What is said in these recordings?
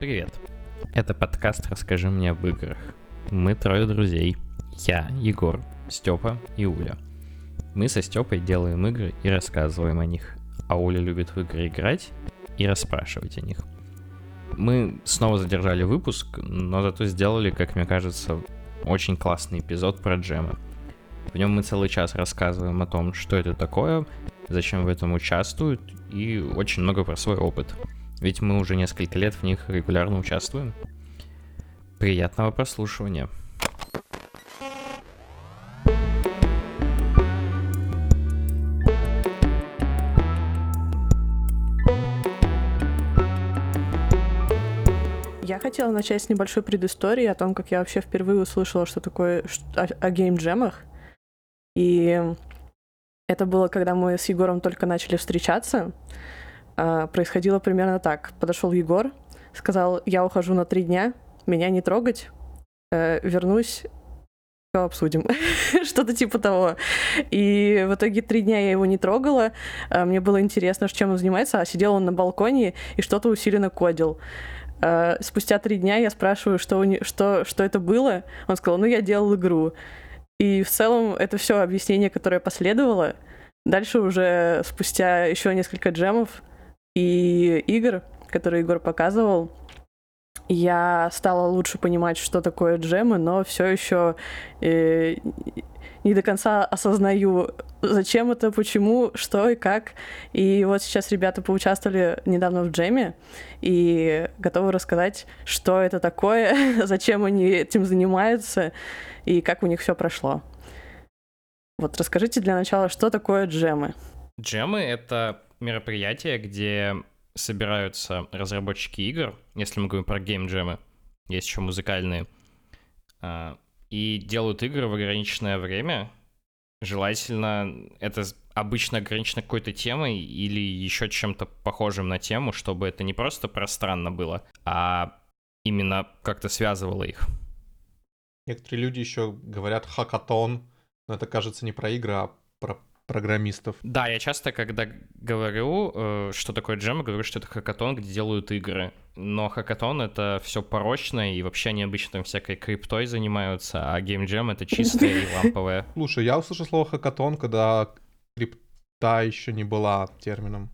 Привет. Это подкаст «Расскажи мне об играх». Мы трое друзей. Я, Егор, Степа и Уля. Мы со Степой делаем игры и рассказываем о них, а Уля любит в игры играть и расспрашивать о них. Мы снова задержали выпуск, но зато сделали, как мне кажется, очень классный эпизод про джемы. В нем мы целый час рассказываем о том, что это такое, зачем в этом участвуют, и очень много про свой опыт. Ведь мы уже несколько лет в них регулярно участвуем. Приятного прослушивания. Я хотела начать с небольшой предыстории о том, как я вообще впервые услышала, что такое о, о геймджемах. И это было, когда мы с Егором только начали встречаться. А, происходило примерно так. Подошел Егор, сказал, я ухожу на три дня, меня не трогать, э, вернусь, все обсудим. Что-то типа того. И в итоге три дня я его не трогала. А, мне было интересно, чем он занимается, а сидел он на балконе и что-то усиленно кодил. А, спустя три дня я спрашиваю, что, у не... что, что это было. Он сказал, ну я делал игру. И в целом это все объяснение, которое последовало. Дальше уже спустя еще несколько джемов и игр, которые Егор показывал, я стала лучше понимать, что такое джемы, но все еще э, не до конца осознаю, зачем это, почему, что и как. И вот сейчас ребята поучаствовали недавно в джеме и готовы рассказать, что это такое, зачем они этим занимаются и как у них все прошло. Вот расскажите для начала, что такое джемы. Джемы — это мероприятие, где собираются разработчики игр, если мы говорим про геймджемы, есть еще музыкальные, а, и делают игры в ограниченное время. Желательно это обычно ограничено какой-то темой или еще чем-то похожим на тему, чтобы это не просто пространно было, а именно как-то связывало их. Некоторые люди еще говорят хакатон, но это кажется не про игры, а про программистов. Да, я часто, когда говорю, э, что такое джем, говорю, что это хакатон, где делают игры. Но хакатон — это все порочно, и вообще они обычно там всякой криптой занимаются, а геймджем — это чистое и ламповое. Слушай, я услышал слово хакатон, когда крипта еще не была термином.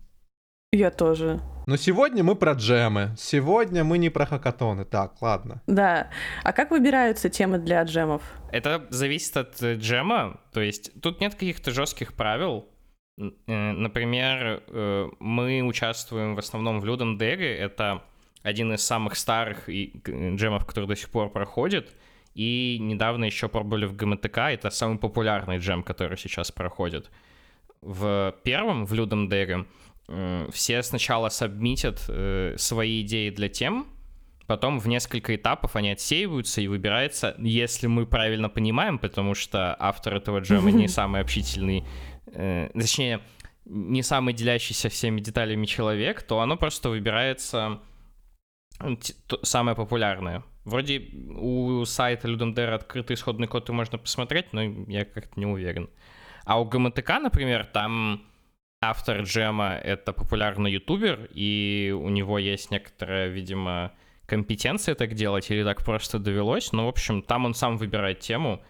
Я тоже. Но сегодня мы про джемы. Сегодня мы не про хакатоны. Так, ладно. Да. А как выбираются темы для джемов? Это зависит от э, джема. То есть тут нет каких-то жестких правил. Э, например, э, мы участвуем в основном в Людом Дере. Это один из самых старых джемов, который до сих пор проходит. И недавно еще пробовали в ГМТК. Это самый популярный джем, который сейчас проходит. В первом, в Людом Дере, все сначала сабмитят э, свои идеи для тем, потом в несколько этапов они отсеиваются и выбирается, если мы правильно понимаем, потому что автор этого джема не самый общительный, э, точнее, не самый делящийся всеми деталями человек, то оно просто выбирается самое популярное. Вроде у сайта Ludendare открытый исходный код и можно посмотреть, но я как-то не уверен. А у ГМТК, например, там автор джема — это популярный ютубер, и у него есть некоторая, видимо, компетенция так делать, или так просто довелось. Но, в общем, там он сам выбирает тему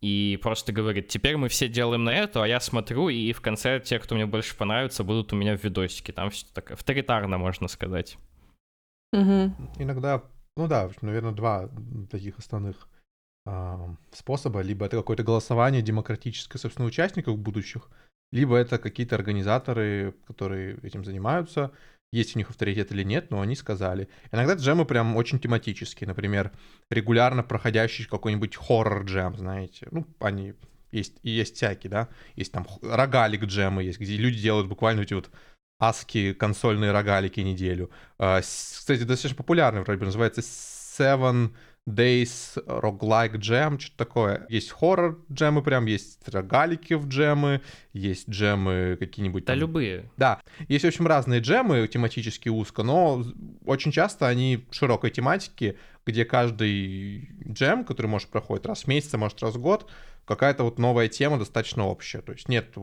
и просто говорит, теперь мы все делаем на это, а я смотрю, и в конце те, кто мне больше понравится, будут у меня в видосике. Там все так авторитарно, можно сказать. Угу. Иногда, ну да, наверное, два таких основных э, способа. Либо это какое-то голосование демократическое, собственно, участников будущих, либо это какие-то организаторы, которые этим занимаются, есть у них авторитет или нет, но они сказали. Иногда джемы прям очень тематические, например, регулярно проходящий какой-нибудь хоррор-джем, знаете, ну, они есть, и есть всякие, да, есть там рогалик джемы есть, где люди делают буквально эти вот аски консольные рогалики неделю. А, кстати, достаточно популярный вроде бы, называется Seven Days, Roguelike Jam, что-то такое. Есть хоррор джемы прям, есть рогалики в джемы, есть джемы какие-нибудь Да, любые. Да, есть, в общем, разные джемы тематически узко, но очень часто они широкой тематики, где каждый джем, который, может, проходит раз в месяц, а может, раз в год, какая-то вот новая тема достаточно общая. То есть нет,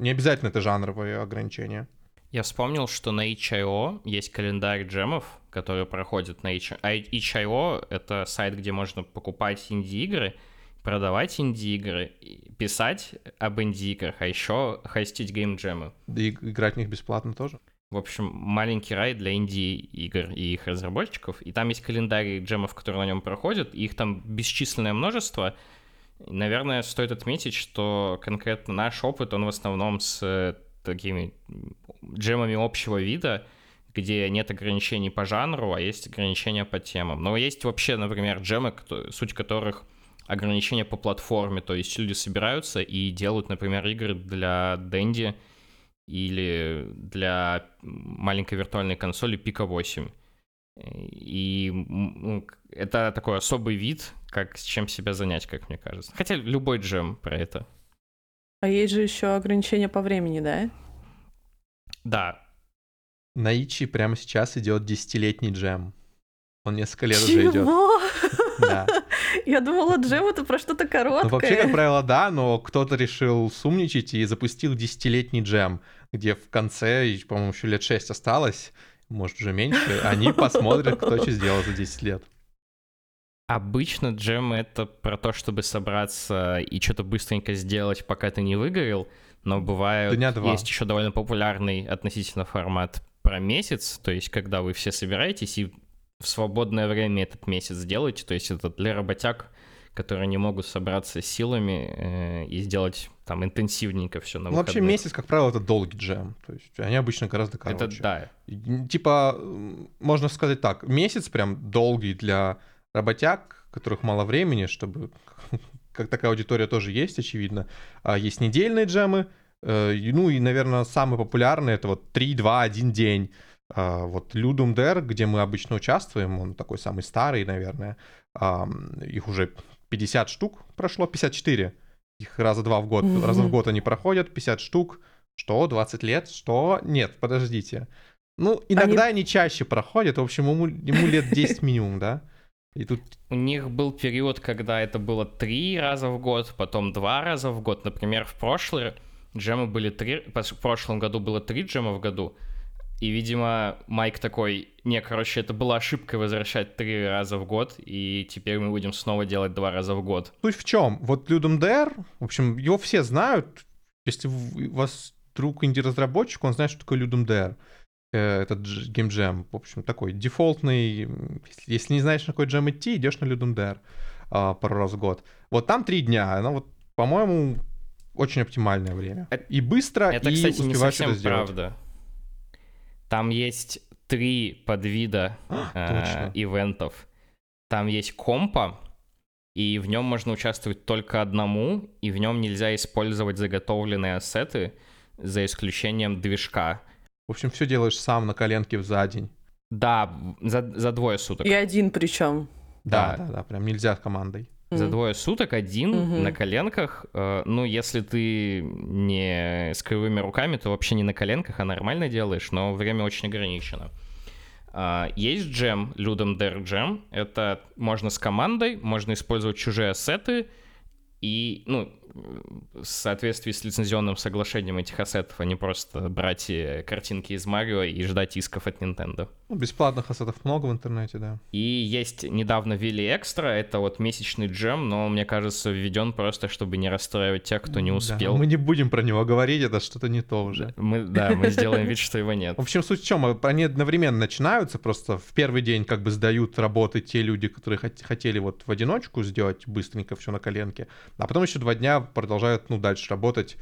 не обязательно это жанровые ограничения. Я вспомнил, что на itch.io есть календарь джемов, которые проходят на itch.io. А itch.io — это сайт, где можно покупать инди-игры, продавать инди-игры, писать об инди-играх, а еще хостить гейм-джемы. И играть в них бесплатно тоже? В общем, маленький рай для инди-игр и их разработчиков. И там есть календарь джемов, которые на нем проходят. И их там бесчисленное множество. Наверное, стоит отметить, что конкретно наш опыт, он в основном с такими джемами общего вида, где нет ограничений по жанру, а есть ограничения по темам. Но есть вообще, например, джемы, суть которых ограничения по платформе, то есть люди собираются и делают, например, игры для Dendy или для маленькой виртуальной консоли Pico 8. И ну, это такой особый вид, как с чем себя занять, как мне кажется. Хотя любой джем про это. А есть же еще ограничения по времени, да? Да. На Ичи прямо сейчас идет десятилетний джем. Он несколько лет уже идет. Да. Я думала, джем это про что-то короткое. Ну, вообще, как правило, да, но кто-то решил сумничать и запустил десятилетний джем, где в конце, по-моему, еще лет шесть осталось, может, уже меньше, они посмотрят, кто что сделал за 10 лет. Обычно джем — это про то, чтобы собраться и что-то быстренько сделать, пока ты не выгорел, но бывает, есть еще довольно популярный относительно формат про месяц, то есть когда вы все собираетесь и в свободное время этот месяц делаете, то есть это для работяг, которые не могут собраться силами э, и сделать там интенсивненько все на ну, Вообще месяц, как правило, это долгий джем. То есть они обычно гораздо короче. Это да. Типа, можно сказать так, месяц прям долгий для работяг, которых мало времени, чтобы... Как такая аудитория тоже есть, очевидно. А есть недельные джемы, э, ну и, наверное, самый популярный это вот 3, 2, 1 день. А, вот Людум Дер, где мы обычно участвуем, он такой самый старый, наверное, их уже 50 штук прошло, 54. Их раза два в год, mm-hmm. раза в год они проходят, 50 штук. Что, 20 лет? Что? Нет, подождите. Ну, иногда они, они чаще проходят, в общем, ему, ему лет 10 минимум, да? И тут... У них был период, когда это было три раза в год, потом два раза в год. Например, в прошлый джемы были три... В прошлом году было три джема в году, и, видимо, Майк такой, не, короче, это была ошибка возвращать три раза в год, и теперь мы будем снова делать два раза в год. Суть в чем? Вот Людом Дэр, в общем, его все знают. Если у вас друг инди-разработчик, он знает, что такое Людом Дэр. Э, этот геймджем, в общем, такой дефолтный. Если не знаешь, на какой джем идти, идешь на Людом Дэр а, пару раз в год. Вот там три дня. Ну вот, по-моему, очень оптимальное время. Это, и быстро, это, и кстати, не совсем это сделать. правда. Там есть три подвида э, ивентов. Там есть компа, и в нем можно участвовать только одному, и в нем нельзя использовать заготовленные ассеты, за исключением движка. В общем, все делаешь сам на коленке за день. Да, за, за двое суток. И один причем. Да, да, да, да, прям нельзя с командой за двое суток один mm-hmm. на коленках. Э, ну, если ты не с кривыми руками, то вообще не на коленках, а нормально делаешь, но время очень ограничено. Uh, есть джем, Ludum Dare Jam. Это можно с командой, можно использовать чужие ассеты. И, ну, в соответствии с лицензионным соглашением этих ассетов, а не просто брать э, картинки из Марио и ждать исков от Nintendo. Ну, бесплатных ассетов много в интернете, да. И есть недавно ввели экстра, это вот месячный джем, но, мне кажется, введен просто, чтобы не расстраивать тех, кто не успел. Да, мы не будем про него говорить, это что-то не то уже. Мы, да, мы сделаем вид, что его нет. В общем, суть в чем, они одновременно начинаются, просто в первый день как бы сдают работы те люди, которые хотели вот в одиночку сделать быстренько все на коленке, а потом еще два дня продолжают, ну, дальше работать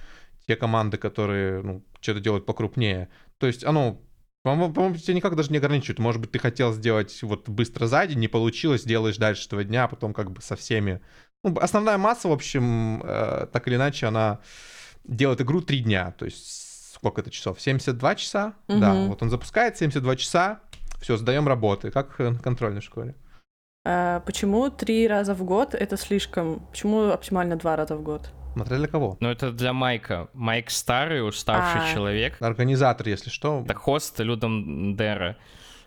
те команды, которые, ну, что-то делают покрупнее. То есть оно, по-моему, тебя никак даже не ограничивает. Может быть, ты хотел сделать вот быстро за день, не получилось, делаешь дальше этого дня, а потом как бы со всеми. Ну, основная масса, в общем, э, так или иначе, она делает игру три дня. То есть сколько это часов? 72 часа? Угу. Да, вот он запускает 72 часа, все, сдаем работы, как в контрольной школе. А почему три раза в год это слишком? Почему оптимально два раза в год? Смотря для кого. Ну, это для Майка. Майк старый, уставший а. человек. Организатор, если что. Это хост Людом Дера.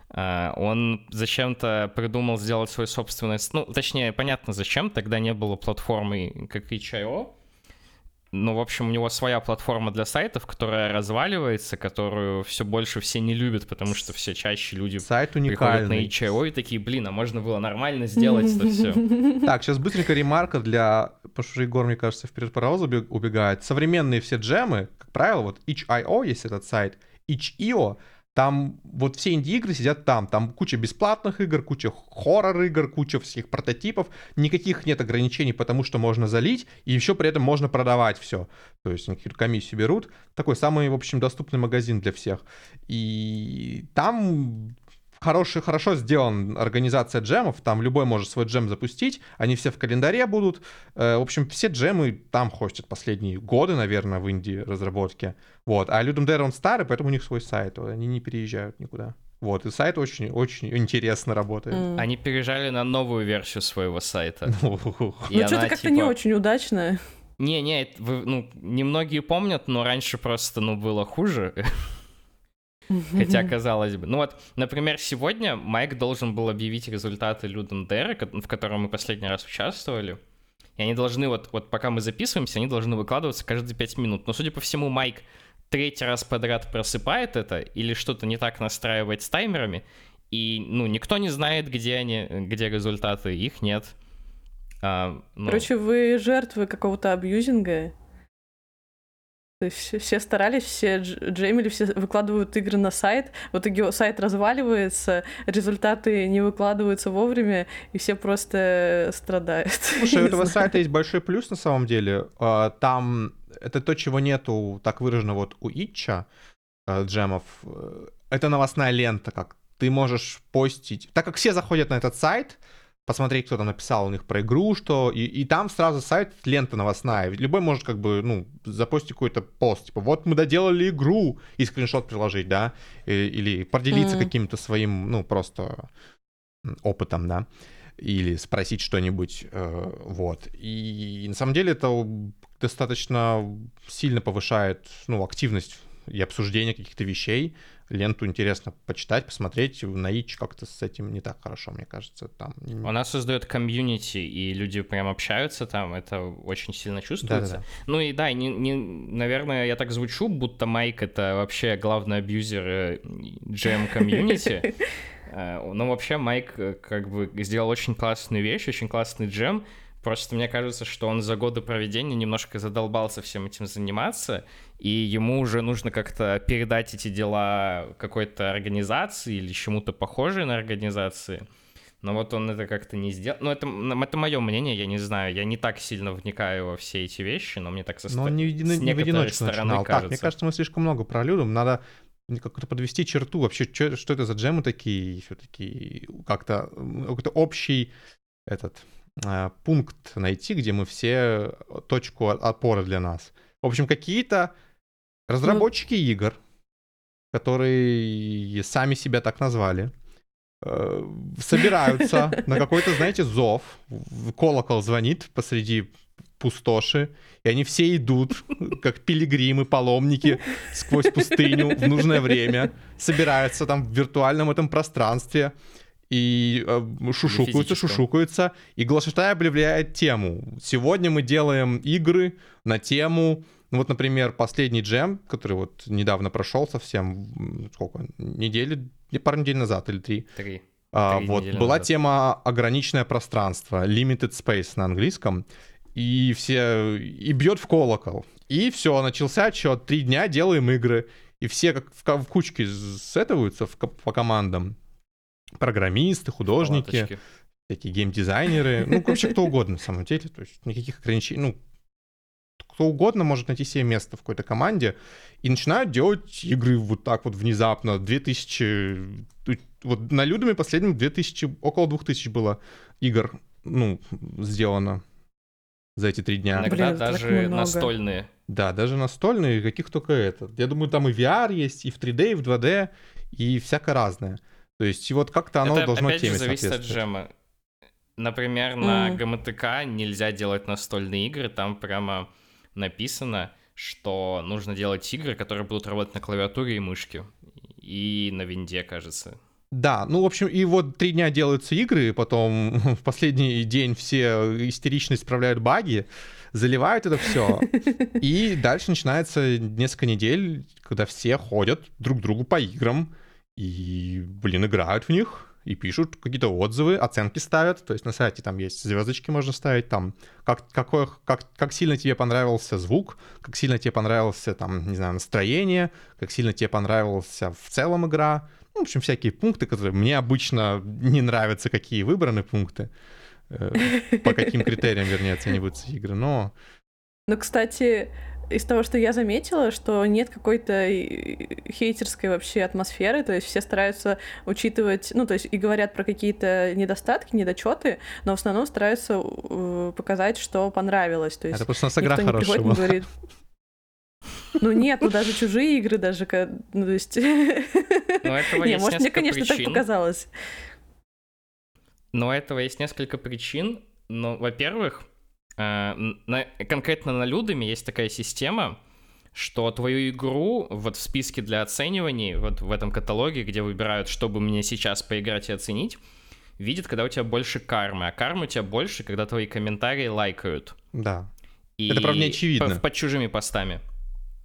Uh, он зачем-то придумал сделать свой собственный... Ну, точнее, понятно зачем, тогда не было платформы как itch.io. ну, в общем, у него своя платформа для сайтов, которая разваливается, которую все больше все не любят, потому что все чаще люди Сайт приходят на уникальный. HIO и такие, блин, а можно было нормально сделать это все. Так, сейчас быстренько ремарка для... Потому что Егор, мне кажется, вперед паровоз убе- убегает. Современные все джемы, как правило, вот itch.io есть этот сайт, itch.io, там вот все инди-игры сидят там. Там куча бесплатных игр, куча хоррор-игр, куча всех прототипов. Никаких нет ограничений, потому что можно залить, и еще при этом можно продавать все. То есть они комиссию берут. Такой самый, в общем, доступный магазин для всех. И там хороший, хорошо сделан организация джемов, там любой может свой джем запустить, они все в календаре будут. Э, В общем, все джемы там хостят последние годы, наверное, в Индии разработки. Вот. А Dare он старый, поэтому у них свой сайт, они не переезжают никуда. Вот, и сайт очень-очень интересно работает. М. Они переезжали на новую версию своего сайта. Ну, Ну, что-то как-то не типа, очень удачно. Не-не, ну, немногие помнят, но раньше просто, ну, было хуже. Хотя, казалось бы. Ну вот, например, сегодня Майк должен был объявить результаты Люден Дера, в котором мы последний раз участвовали. И они должны, вот, вот пока мы записываемся, они должны выкладываться каждые 5 минут. Но, судя по всему, Майк третий раз подряд просыпает это или что-то не так настраивает с таймерами, и, ну, никто не знает, где они, где результаты, их нет. А, ну, Короче, вы жертвы какого-то абьюзинга. То есть все, все старались, все дж- джеймили, все выкладывают игры на сайт, в итоге сайт разваливается, результаты не выкладываются вовремя, и все просто страдают. Слушай, у этого знаю. сайта есть большой плюс на самом деле. А, Там это то, чего нету так выражено вот у Итча э, джемов. Э, Это новостная лента, как ты можешь постить. Так как все заходят на этот сайт, посмотреть, кто там написал у них про игру, что, и, и там сразу сайт, лента новостная. Ведь любой может как бы, ну, запостить какой-то пост, типа, вот мы доделали игру, и скриншот приложить, да, и- или поделиться Мгм. каким-то своим, ну, просто опытом, да, или спросить что-нибудь, э, вот. И на самом деле это достаточно сильно повышает, ну, активность и обсуждение каких-то вещей. Ленту интересно почитать, посмотреть. На Ич как-то с этим не так хорошо, мне кажется. Там... Она создает комьюнити, и люди прям общаются там, это очень сильно чувствуется. Да-да-да. Ну и да, не, не, наверное, я так звучу, будто Майк это вообще главный абьюзер э, GM комьюнити. Э, Но вообще Майк э, как бы сделал очень классную вещь, очень классный джем. Просто мне кажется, что он за годы проведения немножко задолбался всем этим заниматься, и ему уже нужно как-то передать эти дела какой-то организации или чему-то похожей на организации. Но вот он это как-то не сделал. Ну, это, это мое мнение, я не знаю. Я не так сильно вникаю во все эти вещи, но мне так со Но он не, в еди- с не в одиночку начинал. Так, мне кажется. кажется, мы слишком много про Людом. Надо как-то подвести черту. Вообще, чё- что это за джемы такие? Все-таки как-то какой-то общий этот пункт найти, где мы все точку о- опоры для нас. В общем, какие-то разработчики игр, которые сами себя так назвали, э, собираются на какой-то, знаете, зов. Колокол звонит посреди пустоши, и они все идут, как пилигримы, паломники, сквозь пустыню в нужное время, собираются там в виртуальном этом пространстве и э, шушукаются, шушукаются, и глашатай объявляет тему. Сегодня мы делаем игры на тему ну вот, например, последний джем, который вот недавно прошел совсем, сколько, недели, не, пару недель назад или три, Три. а, Три вот, была назад. тема ограниченное пространство, limited space на английском, и все, и бьет в колокол. И все, начался отчет, три дня делаем игры, и все как в, в кучке сетываются в по командам. Программисты, художники, Палаточки. всякие геймдизайнеры, ну, вообще кто угодно, на самом деле, то есть никаких ограничений, ну, кто угодно может найти себе место в какой-то команде и начинают делать игры вот так вот внезапно. 2000... Вот на Людуме последнем 2000... Около 2000 было игр, ну, сделано за эти три дня. Иногда Блин, даже настольные. Да, даже настольные, каких только это. Я думаю, там и VR есть, и в 3D, и в 2D, и всякое разное. То есть, и вот как-то оно Это, должно опять же, теме зависит от джема. Например, на Мгм. ГМТК нельзя делать настольные игры, там прямо написано, что нужно делать игры, которые будут работать на клавиатуре и мышке. И на винде, кажется. Да, ну, в общем, и вот три дня делаются игры, потом в последний день все истерично исправляют баги, заливают это все, и дальше начинается несколько недель, когда все ходят друг к другу по играм, и, блин, играют в них, и пишут какие-то отзывы, оценки ставят. То есть на сайте там есть звездочки можно ставить, там как, какой, как, как сильно тебе понравился звук, как сильно тебе понравился там, не знаю, настроение, как сильно тебе понравился в целом игра. Ну, в общем, всякие пункты, которые мне обычно не нравятся, какие выбраны пункты, э, по каким критериям, вернее, оцениваются игры, но... Ну, кстати, из того, что я заметила, что нет какой-то хейтерской вообще атмосферы, то есть все стараются учитывать, ну, то есть и говорят про какие-то недостатки, недочеты, но в основном стараются э, показать, что понравилось. То есть Это просто у нас игра хорошая была. говорит, ну нет, ну даже чужие игры даже, ну то есть... Не, может, мне, конечно, так показалось. Но этого есть несколько причин. Но, во-первых, Э, на, конкретно на Людами есть такая система, что твою игру вот в списке для оцениваний, вот в этом каталоге, где выбирают, чтобы мне сейчас поиграть и оценить, видит, когда у тебя больше кармы. А кармы у тебя больше, когда твои комментарии лайкают. Да. И Это, правда, не очевидно. Под чужими постами.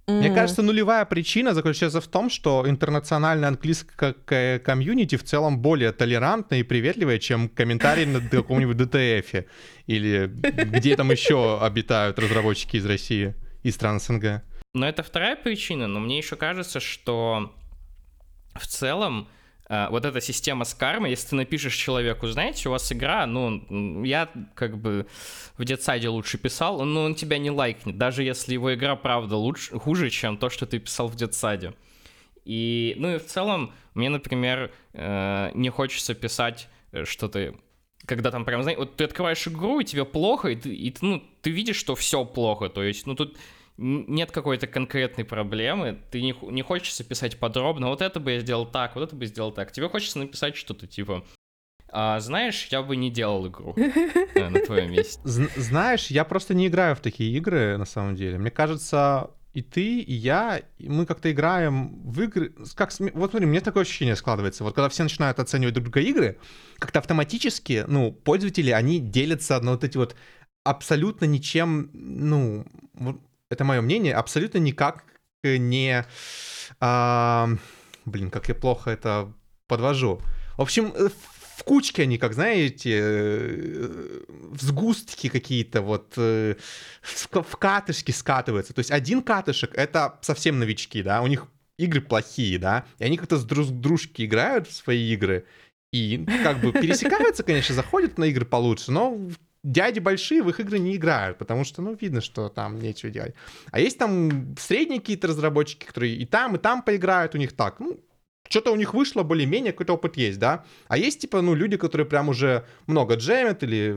Мне mm кажется, нулевая причина заключается в том, что интернациональное английское комьюнити в целом более толерантное и приветливое, чем комментарии на каком-нибудь DTF или где там еще обитают разработчики из России и стран СНГ. Но это вторая причина, но мне еще кажется, что в целом вот эта система с кармой, если ты напишешь человеку, знаете, у вас игра, ну, я как бы в детсаде лучше писал, но он тебя не лайкнет, даже если его игра, правда, лучше, хуже, чем то, что ты писал в детсаде. И, ну и в целом, мне, например, э, не хочется писать э, что-то когда там прям, знаешь, вот ты открываешь игру, и тебе плохо, и ты, и ты, ну, ты видишь, что все плохо, то есть, ну, тут нет какой-то конкретной проблемы, ты не, не хочется писать подробно, вот это бы я сделал так, вот это бы сделал так. Тебе хочется написать что-то типа, а, знаешь, я бы не делал игру э, на твоем месте. Знаешь, я просто не играю в такие игры, на самом деле. Мне кажется, и ты, и я, и мы как-то играем в игры... Как, вот смотри, мне такое ощущение складывается. Вот когда все начинают оценивать друг друга игры, как-то автоматически, ну, пользователи, они делятся на вот эти вот абсолютно ничем, ну, это мое мнение, абсолютно никак не... А, блин, как я плохо это подвожу. В общем, э, в кучке они, как знаете, э, в сгустки какие-то вот э, в катышки скатываются. То есть один катышек — это совсем новички, да, у них игры плохие, да, и они как-то с друг дружки играют в свои игры, и как бы пересекаются, конечно, заходят на игры получше, но дяди большие в их игры не играют, потому что, ну, видно, что там нечего делать. А есть там средние какие-то разработчики, которые и там, и там поиграют, у них так, ну, что-то у них вышло, более-менее какой-то опыт есть, да. А есть, типа, ну, люди, которые прям уже много джемят или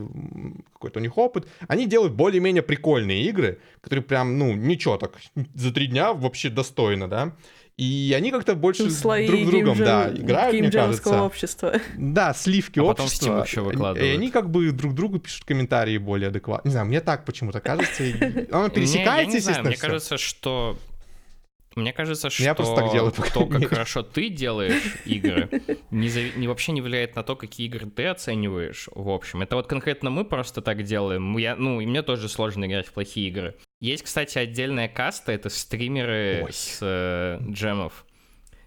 какой-то у них опыт, они делают более-менее прикольные игры, которые прям, ну, ничего так, за три дня вообще достойно, да. И они как-то больше Слои друг с другом, да, играют, мне кажется. общества. Да, сливки а общества. Потом еще выкладывают. И они как бы друг другу пишут комментарии более адекватно. Не знаю, мне так почему-то кажется. Оно пересекается, естественно. Мне кажется, что мне кажется, что Я просто так делаю, то, как хорошо ты делаешь игры, не, зави... не вообще не влияет на то, какие игры ты оцениваешь. В общем, это вот конкретно мы просто так делаем. Я, ну, и мне тоже сложно играть в плохие игры. Есть, кстати, отдельная каста, это стримеры Ой. с э, джемов.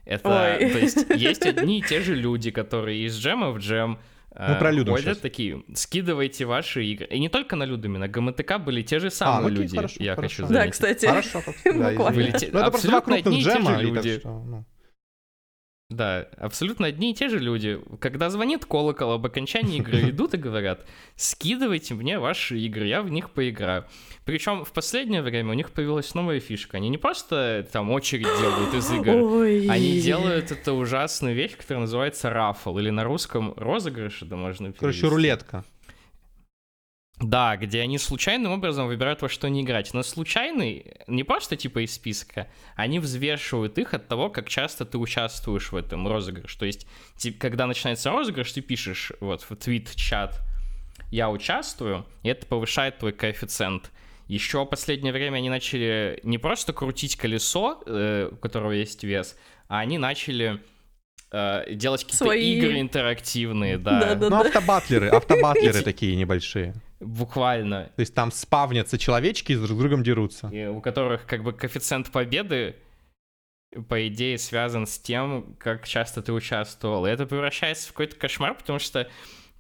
Это, Ой. то есть, есть одни и те же люди, которые из джема в джем ну, про Людум ходят сейчас. такие, скидывайте ваши игры. И не только на Людуме, на ГМТК были те же самые а, ну, люди, хорошо, я хорошо. хочу заметить. Да, кстати. Хорошо, да, были те... Ну, это абсолютно одни и те же люди. Что, ну. Да, абсолютно одни и те же люди. Когда звонит колокол об окончании игры, идут и говорят, скидывайте мне ваши игры, я в них поиграю. Причем в последнее время у них появилась новая фишка. Они не просто там очередь делают из игр, Ой. они делают эту ужасную вещь, которая называется рафл, или на русском розыгрыш, это можно перевести. Короче, рулетка. Да, где они случайным образом выбирают во что не играть. Но случайный, не просто типа из списка, они взвешивают их от того, как часто ты участвуешь в этом розыгрыше. То есть, когда начинается розыгрыш, ты пишешь вот в твит-чат «я участвую», и это повышает твой коэффициент. Еще в последнее время они начали не просто крутить колесо, э, у которого есть вес, а они начали э, делать какие-то Свои. игры интерактивные, да. Да-да. Ну, автобатлеры, автобатлеры такие небольшие. Буквально. То есть там спавнятся человечки и друг с другом дерутся. И у которых как бы коэффициент победы, по идее, связан с тем, как часто ты участвовал. И это превращается в какой-то кошмар, потому что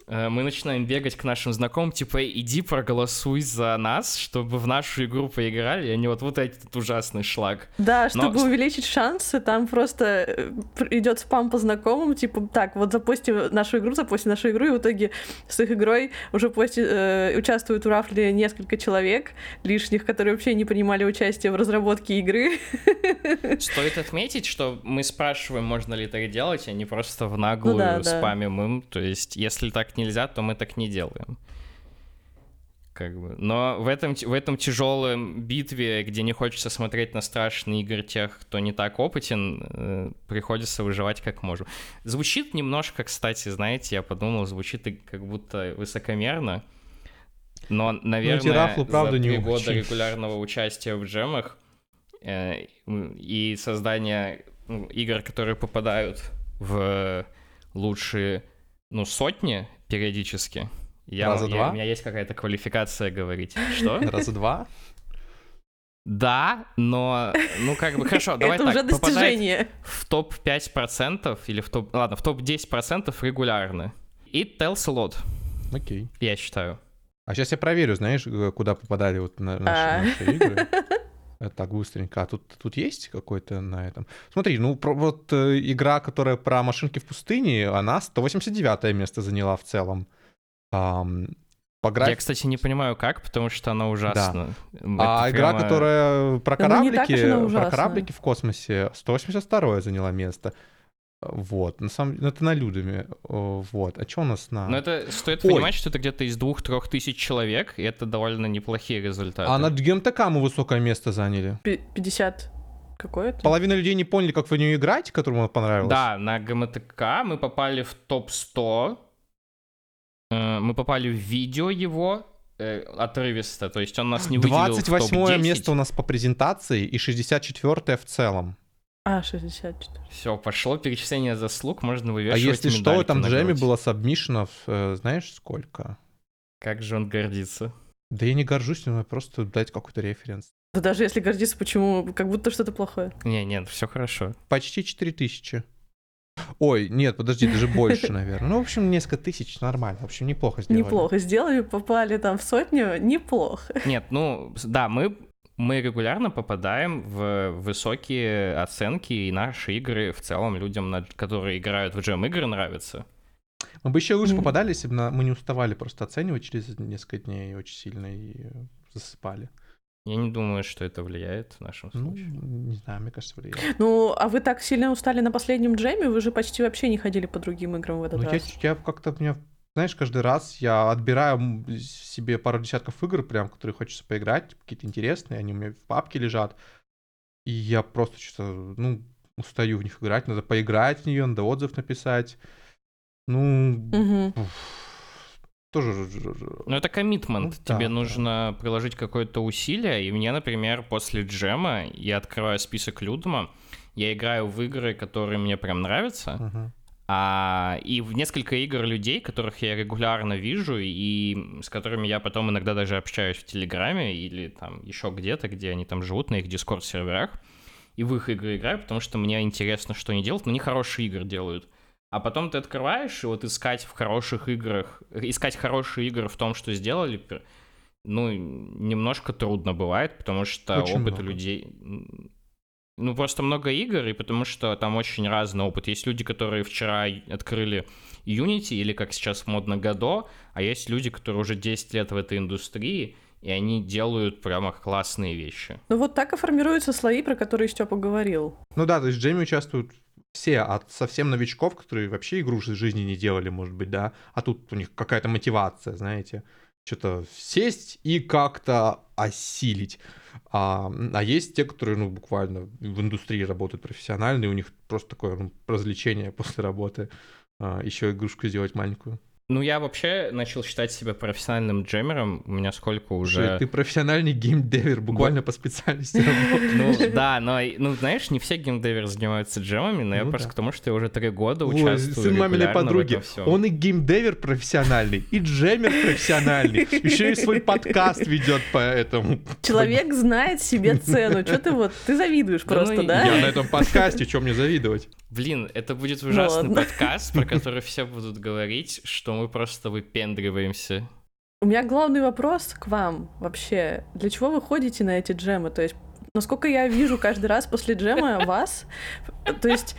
мы начинаем бегать к нашим знакомым, типа, «Эй, иди проголосуй за нас, чтобы в нашу игру поиграли, и они вот, вот этот ужасный шлак. Да, Но чтобы увеличить шансы, там просто э, идет спам по знакомым, типа, так, вот запусти нашу игру, запусти нашу игру, и в итоге с их игрой уже пости- э, участвуют в рафле несколько человек лишних, которые вообще не принимали участие в разработке игры. Стоит отметить, что мы спрашиваем, можно ли так делать, а не просто в наглую Ну да, да. спамим им. То есть, если так нельзя, то мы так не делаем. Как бы. Но в этом, в этом тяжелом битве, где не хочется смотреть на страшные игры тех, кто не так опытен, э, приходится выживать как можем. Звучит немножко, кстати, знаете, я подумал, звучит как будто высокомерно. Но, наверное, рафлы, правда, за не три года очень. регулярного участия в джемах э, и создания ну, игр, которые попадают в лучшие, ну, сотни периодически. Я, Раза я- два? у меня есть какая-то квалификация говорить. Что? Раза два. Да, но, ну, как бы, хорошо, давай Это так, уже попадает достижение. в топ-5% или в топ... Ладно, в топ-10% регулярно. И tells a lot, Окей. я считаю. А сейчас я проверю, знаешь, э, куда попадали вот на- А. наши, наши игры. Э, Так, быстренько. А тут, тут есть какой-то на этом? Смотри, ну, про- вот э, игра, которая про машинки в пустыне, она 189 место заняла в целом. Ам, по Я, графике... кстати, не понимаю, как, потому что она ужасна. А Это игра, прямо- которая про Да ну кораблики, про кораблики в космосе, 182 заняла место. Вот, на самом деле, это на Людами. О, Вот, а что у нас на... Но это стоит Ой. понимать, что это где-то из двух-трех тысяч человек, и это довольно неплохие результаты. А на ГМТК мы высокое место заняли. Пи- 50 какое-то? Половина людей не поняли, как в нее играть, которому она понравилась. Да, на ГМТК мы попали в топ-100. Э, Мы попали в видео его э, отрывисто, то есть он нас не выделил в 28 топ-10. место у нас по презентации и 64 в целом. А, 64. Все, пошло перечисление заслуг, можно А вывешивать если что, джеме грудь. было сабмишенов, э, знаешь, сколько? Как же он гордится. Да я не горжусь, но просто дать какой-то референс. Да даже если гордиться, почему? Как будто что-то плохое. Не, нет, все хорошо. Почти 4000. Ой, нет, подожди, даже больше, наверное. Ну, в общем, несколько тысяч, нормально. В общем, неплохо сделали. Неплохо сделали, попали там в сотню, неплохо. Нет, ну, да, мы, мы регулярно попадаем в высокие оценки, и наши игры в целом людям, которые играют в джем-игры, нравятся. Мы бы еще лучше попадали, если бы на- мы не уставали просто оценивать через несколько дней очень сильно и э, засыпали. Я не думаю, что это влияет в нашем Ну, случае. не знаю, мне кажется, влияет. Ну, а вы так сильно устали на последнем джеме, вы же почти вообще не ходили по другим играм в этот Ну, я, раз. я как-то, меня, знаешь, каждый раз я отбираю себе пару десятков игр, прям, которые хочется поиграть, какие-то интересные, они у меня в папке лежат. И я просто что-то, ну, устаю в них играть, надо поиграть в нее, надо отзыв написать. Ну, Мгм. тоже... Ну, это коммитмент. Ну, да, Тебе да. нужно приложить какое-то усилие. И мне, например, после джема я открываю список Людома, я играю в игры, которые мне прям нравятся, Мгм. А, и в несколько игр людей, которых я регулярно вижу, и с которыми я потом иногда даже общаюсь в Телеграме или там еще где-то, где они там живут, на их Дискорд-серверах, и в их игры играю, потому что мне интересно, что они делают, но они хорошие игры делают. А потом ты открываешь, и вот искать в хороших играх, искать хорошие игры в том, что сделали, ну, немножко трудно бывает, потому что Очень опыт много. людей... Ну, просто много игр, и потому что там очень разный опыт. Есть люди, которые вчера открыли Unity, или как сейчас модно Godot, а есть люди, которые уже 10 лет в этой индустрии, и они делают прямо классные вещи. Ну вот так и формируются слои, про которые Степа говорил. Ну да, то есть в джеме участвуют все, от совсем новичков, которые вообще игру в жизни не делали, может быть, да, а тут у них какая-то мотивация, знаете, что-то сесть и как-то осилить. А, а есть те, которые, ну, буквально в индустрии работают профессионально, и у них просто такое ну, развлечение после работы, а, еще игрушку сделать маленькую. Ну, я вообще начал считать себя профессиональным джемером. У меня сколько уже... Ты профессиональный геймдевер, буквально по специальности Ну, да, но, ну, знаешь, не все геймдеверы занимаются джемами, но я Ну просто к тому, что я уже три года участвую сын маминой подруги. Он и геймдевер профессиональный, и джемер профессиональный. Еще и свой подкаст ведет по этому. Человек знает себе цену. Что ты вот, ты завидуешь просто, ну и да? Я на этом подкасте, чем мне завидовать? Блин, это будет ужасный ладно. подкаст, про который все будут говорить, что мы просто выпендриваемся. У меня главный вопрос к вам вообще. Для чего вы ходите на эти джемы? То есть, насколько я вижу каждый раз после джема вас, то есть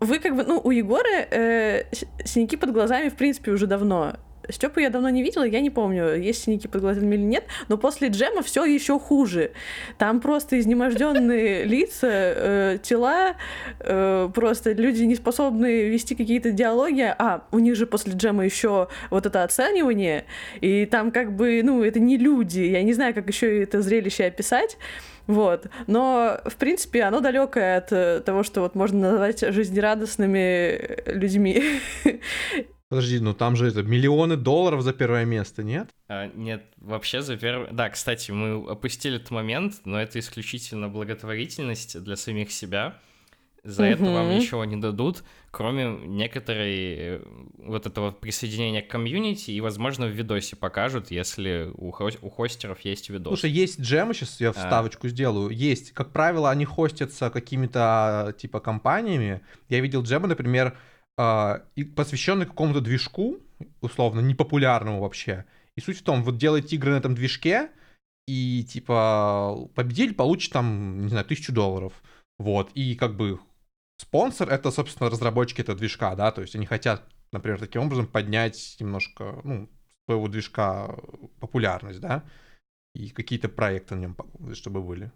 вы как бы, ну, у Егора э, синяки под глазами, в принципе, уже давно. Степу я давно не видела, я не помню, есть синяки под глазами или нет, но после джема все еще хуже. Там просто изнеможденные лица, э, тела, э, просто люди не способны вести какие-то диалоги. А, у них же после джема еще вот это оценивание, и там как бы, ну, это не люди, я не знаю, как еще это зрелище описать. Вот. Но, в принципе, оно далекое от того, что вот можно назвать жизнерадостными э, людьми. Подожди, ну там же это миллионы долларов за первое место, нет? А, нет, вообще за первый... Да, кстати, мы опустили этот момент, но это исключительно благотворительность для самих себя. За это вам ничего не дадут, кроме некоторой э, вот этого присоединения к комьюнити, и, возможно, в видосе покажут, если у, хо- у хостеров есть видос. Слушай, есть джемы, сейчас я вставочку сделаю. Есть, как правило, они хостятся какими-то типа компаниями. Я видел джемы, например, а, и посвященные какому-то движку, условно, непопулярному вообще. И суть в том, вот делаете игры на этом движке, и типа победитель получит там, не знаю, тысячу долларов. Вот, и как бы спонсор это, собственно, разработчики этого движка, да, то есть они хотят, например, таким образом поднять немножко, ну, своего движка популярность, да, и какие-то проекты на нем, чтобы были.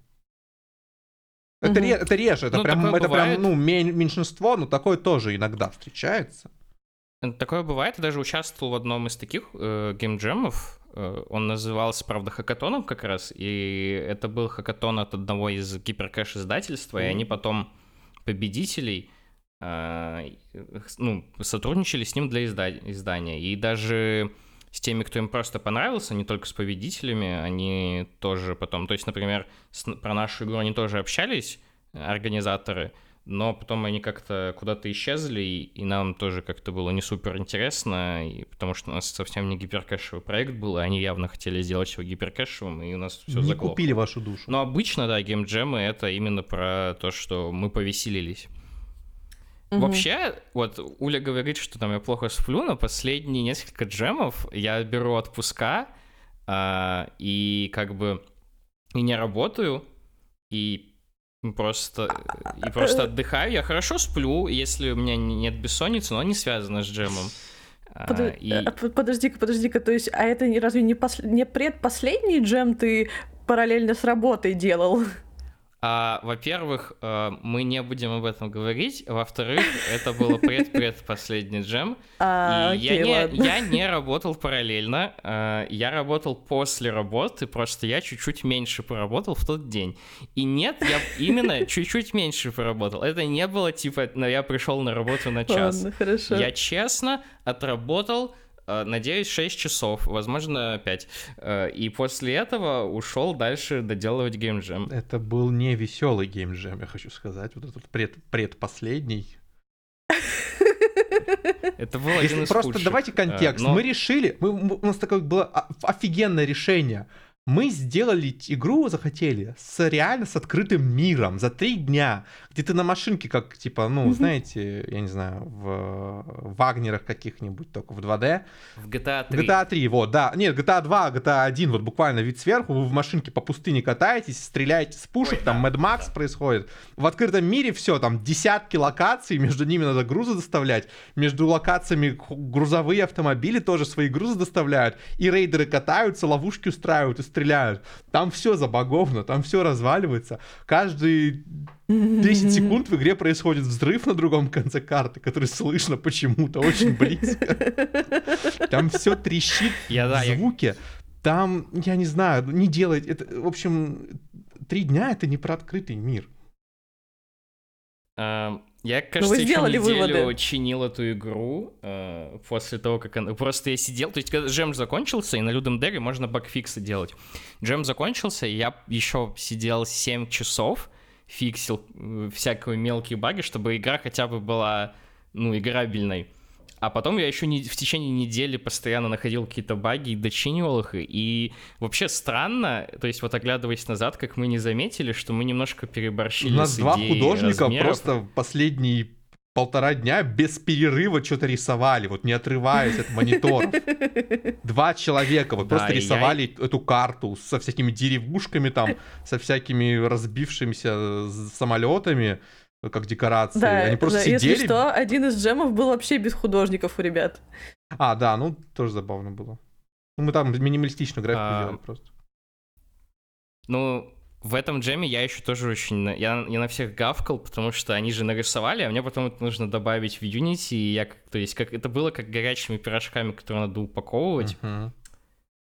Это, Мгм. ре- это реже, это Ну, прям, это бывает. прям, ну, мен- меньшинство, но такое тоже иногда встречается. Такое бывает, я даже участвовал в одном из таких э, геймджемов. Э, он назывался, правда, хакатоном как раз, и это был хакатон от одного из гиперкэш издательства, и они потом победителей э, ну, сотрудничали с ним для изда- издания. И даже с теми, кто им просто понравился, не только с победителями, они тоже потом... То есть, например, с- про нашу игру они тоже общались, э, организаторы, но потом они как-то куда-то исчезли, и, и нам тоже как-то было не супер интересно, и, потому что у нас совсем не гиперкэшевый проект был, и они явно хотели сделать его гиперкэшевым, и у нас все Не заглохло. купили вашу душу. Но обычно, да, геймджемы — это именно про то, что мы повеселились. Мгм. Вообще, вот Уля говорит, что там я плохо сплю, но последние несколько джемов я беру отпуска а, и как бы и не работаю, и просто, и просто отдыхаю. Я хорошо сплю, если у меня нет бессонницы, но не связано с джемом. А, Подо- и- а, Подожди-ка, подожди-ка, то есть, а это разве не, пос- не предпоследний джем ты параллельно с работой делал? А, во-первых, э, мы не будем об этом говорить. Во-вторых, это было пред-предпоследний джем. А, И я, окей, не, ладно. я не работал параллельно, э, я работал после работы, просто я чуть-чуть меньше поработал в тот день. И нет, я именно чуть-чуть меньше поработал. Это не было типа, ну, я пришел на работу на час. Ладно, хорошо. Я честно отработал, надеюсь, 6 часов, возможно, 5. И после этого ушел дальше доделывать геймджем. Это был не веселый геймджем, я хочу сказать. Вот этот пред, предпоследний. Это был Если один из просто худших. давайте контекст. Э, но- Мы решили, мы- у нас такое было офигенное решение. Мы сделали игру, захотели, с реально с открытым миром за три дня, где ты на машинке, как типа, ну, Мгм. знаете, я не знаю, в Вагнерах каких-нибудь, только в 2D. В GTA 3. GTA 3, вот, да. Нет, GTA 2, GTA 1, вот буквально вид сверху, вы в машинке по пустыне катаетесь, стреляете с пушек, Ой, там да, Mad Max да. происходит. В открытом мире все, там десятки локаций, между ними надо грузы доставлять, между локациями грузовые автомобили тоже свои грузы доставляют, и рейдеры катаются, ловушки устраивают и стреляют. Там все забаговано, там все разваливается. Каждые 10 секунд в игре происходит взрыв на другом конце карты, который слышно почему-то очень близко. Там все трещит Я, да, в я- звуке. Там, я не знаю, не делать. Это, в общем, три дня это не про открытый мир. Эм, Я, Ну, кажется, еще сделали неделю выводы. чинил эту игру э, после того, как она... Просто я сидел... То есть, когда джем закончился, и на Людом Дере можно багфиксы делать. Джем закончился, и я еще сидел 7 часов, фиксил э, всякие мелкие баги, чтобы игра хотя бы была, ну, играбельной. А потом я еще не, в течение недели постоянно находил какие-то баги и дочинивал их. И вообще странно, то есть вот оглядываясь назад, как мы не заметили, что мы немножко переборщили У нас с два художника размеров. просто последние полтора дня без перерыва что-то рисовали, вот не отрываясь от мониторов. Два человека вот Да, просто и я- рисовали эту карту со всякими деревушками там, со всякими разбившимися самолетами, как декорации. Да, Они просто да, сидели. если что, один из джемов был вообще без художников у ребят. А, да, ну тоже забавно было. Ну, мы там минималистичную графику А, делали просто. Ну, в этом джеме я еще тоже очень... Я, я на всех гавкал, потому что они же нарисовали, а мне потом это нужно добавить в Unity, и я, то есть, как это было как горячими пирожками, которые надо упаковывать. Мгм.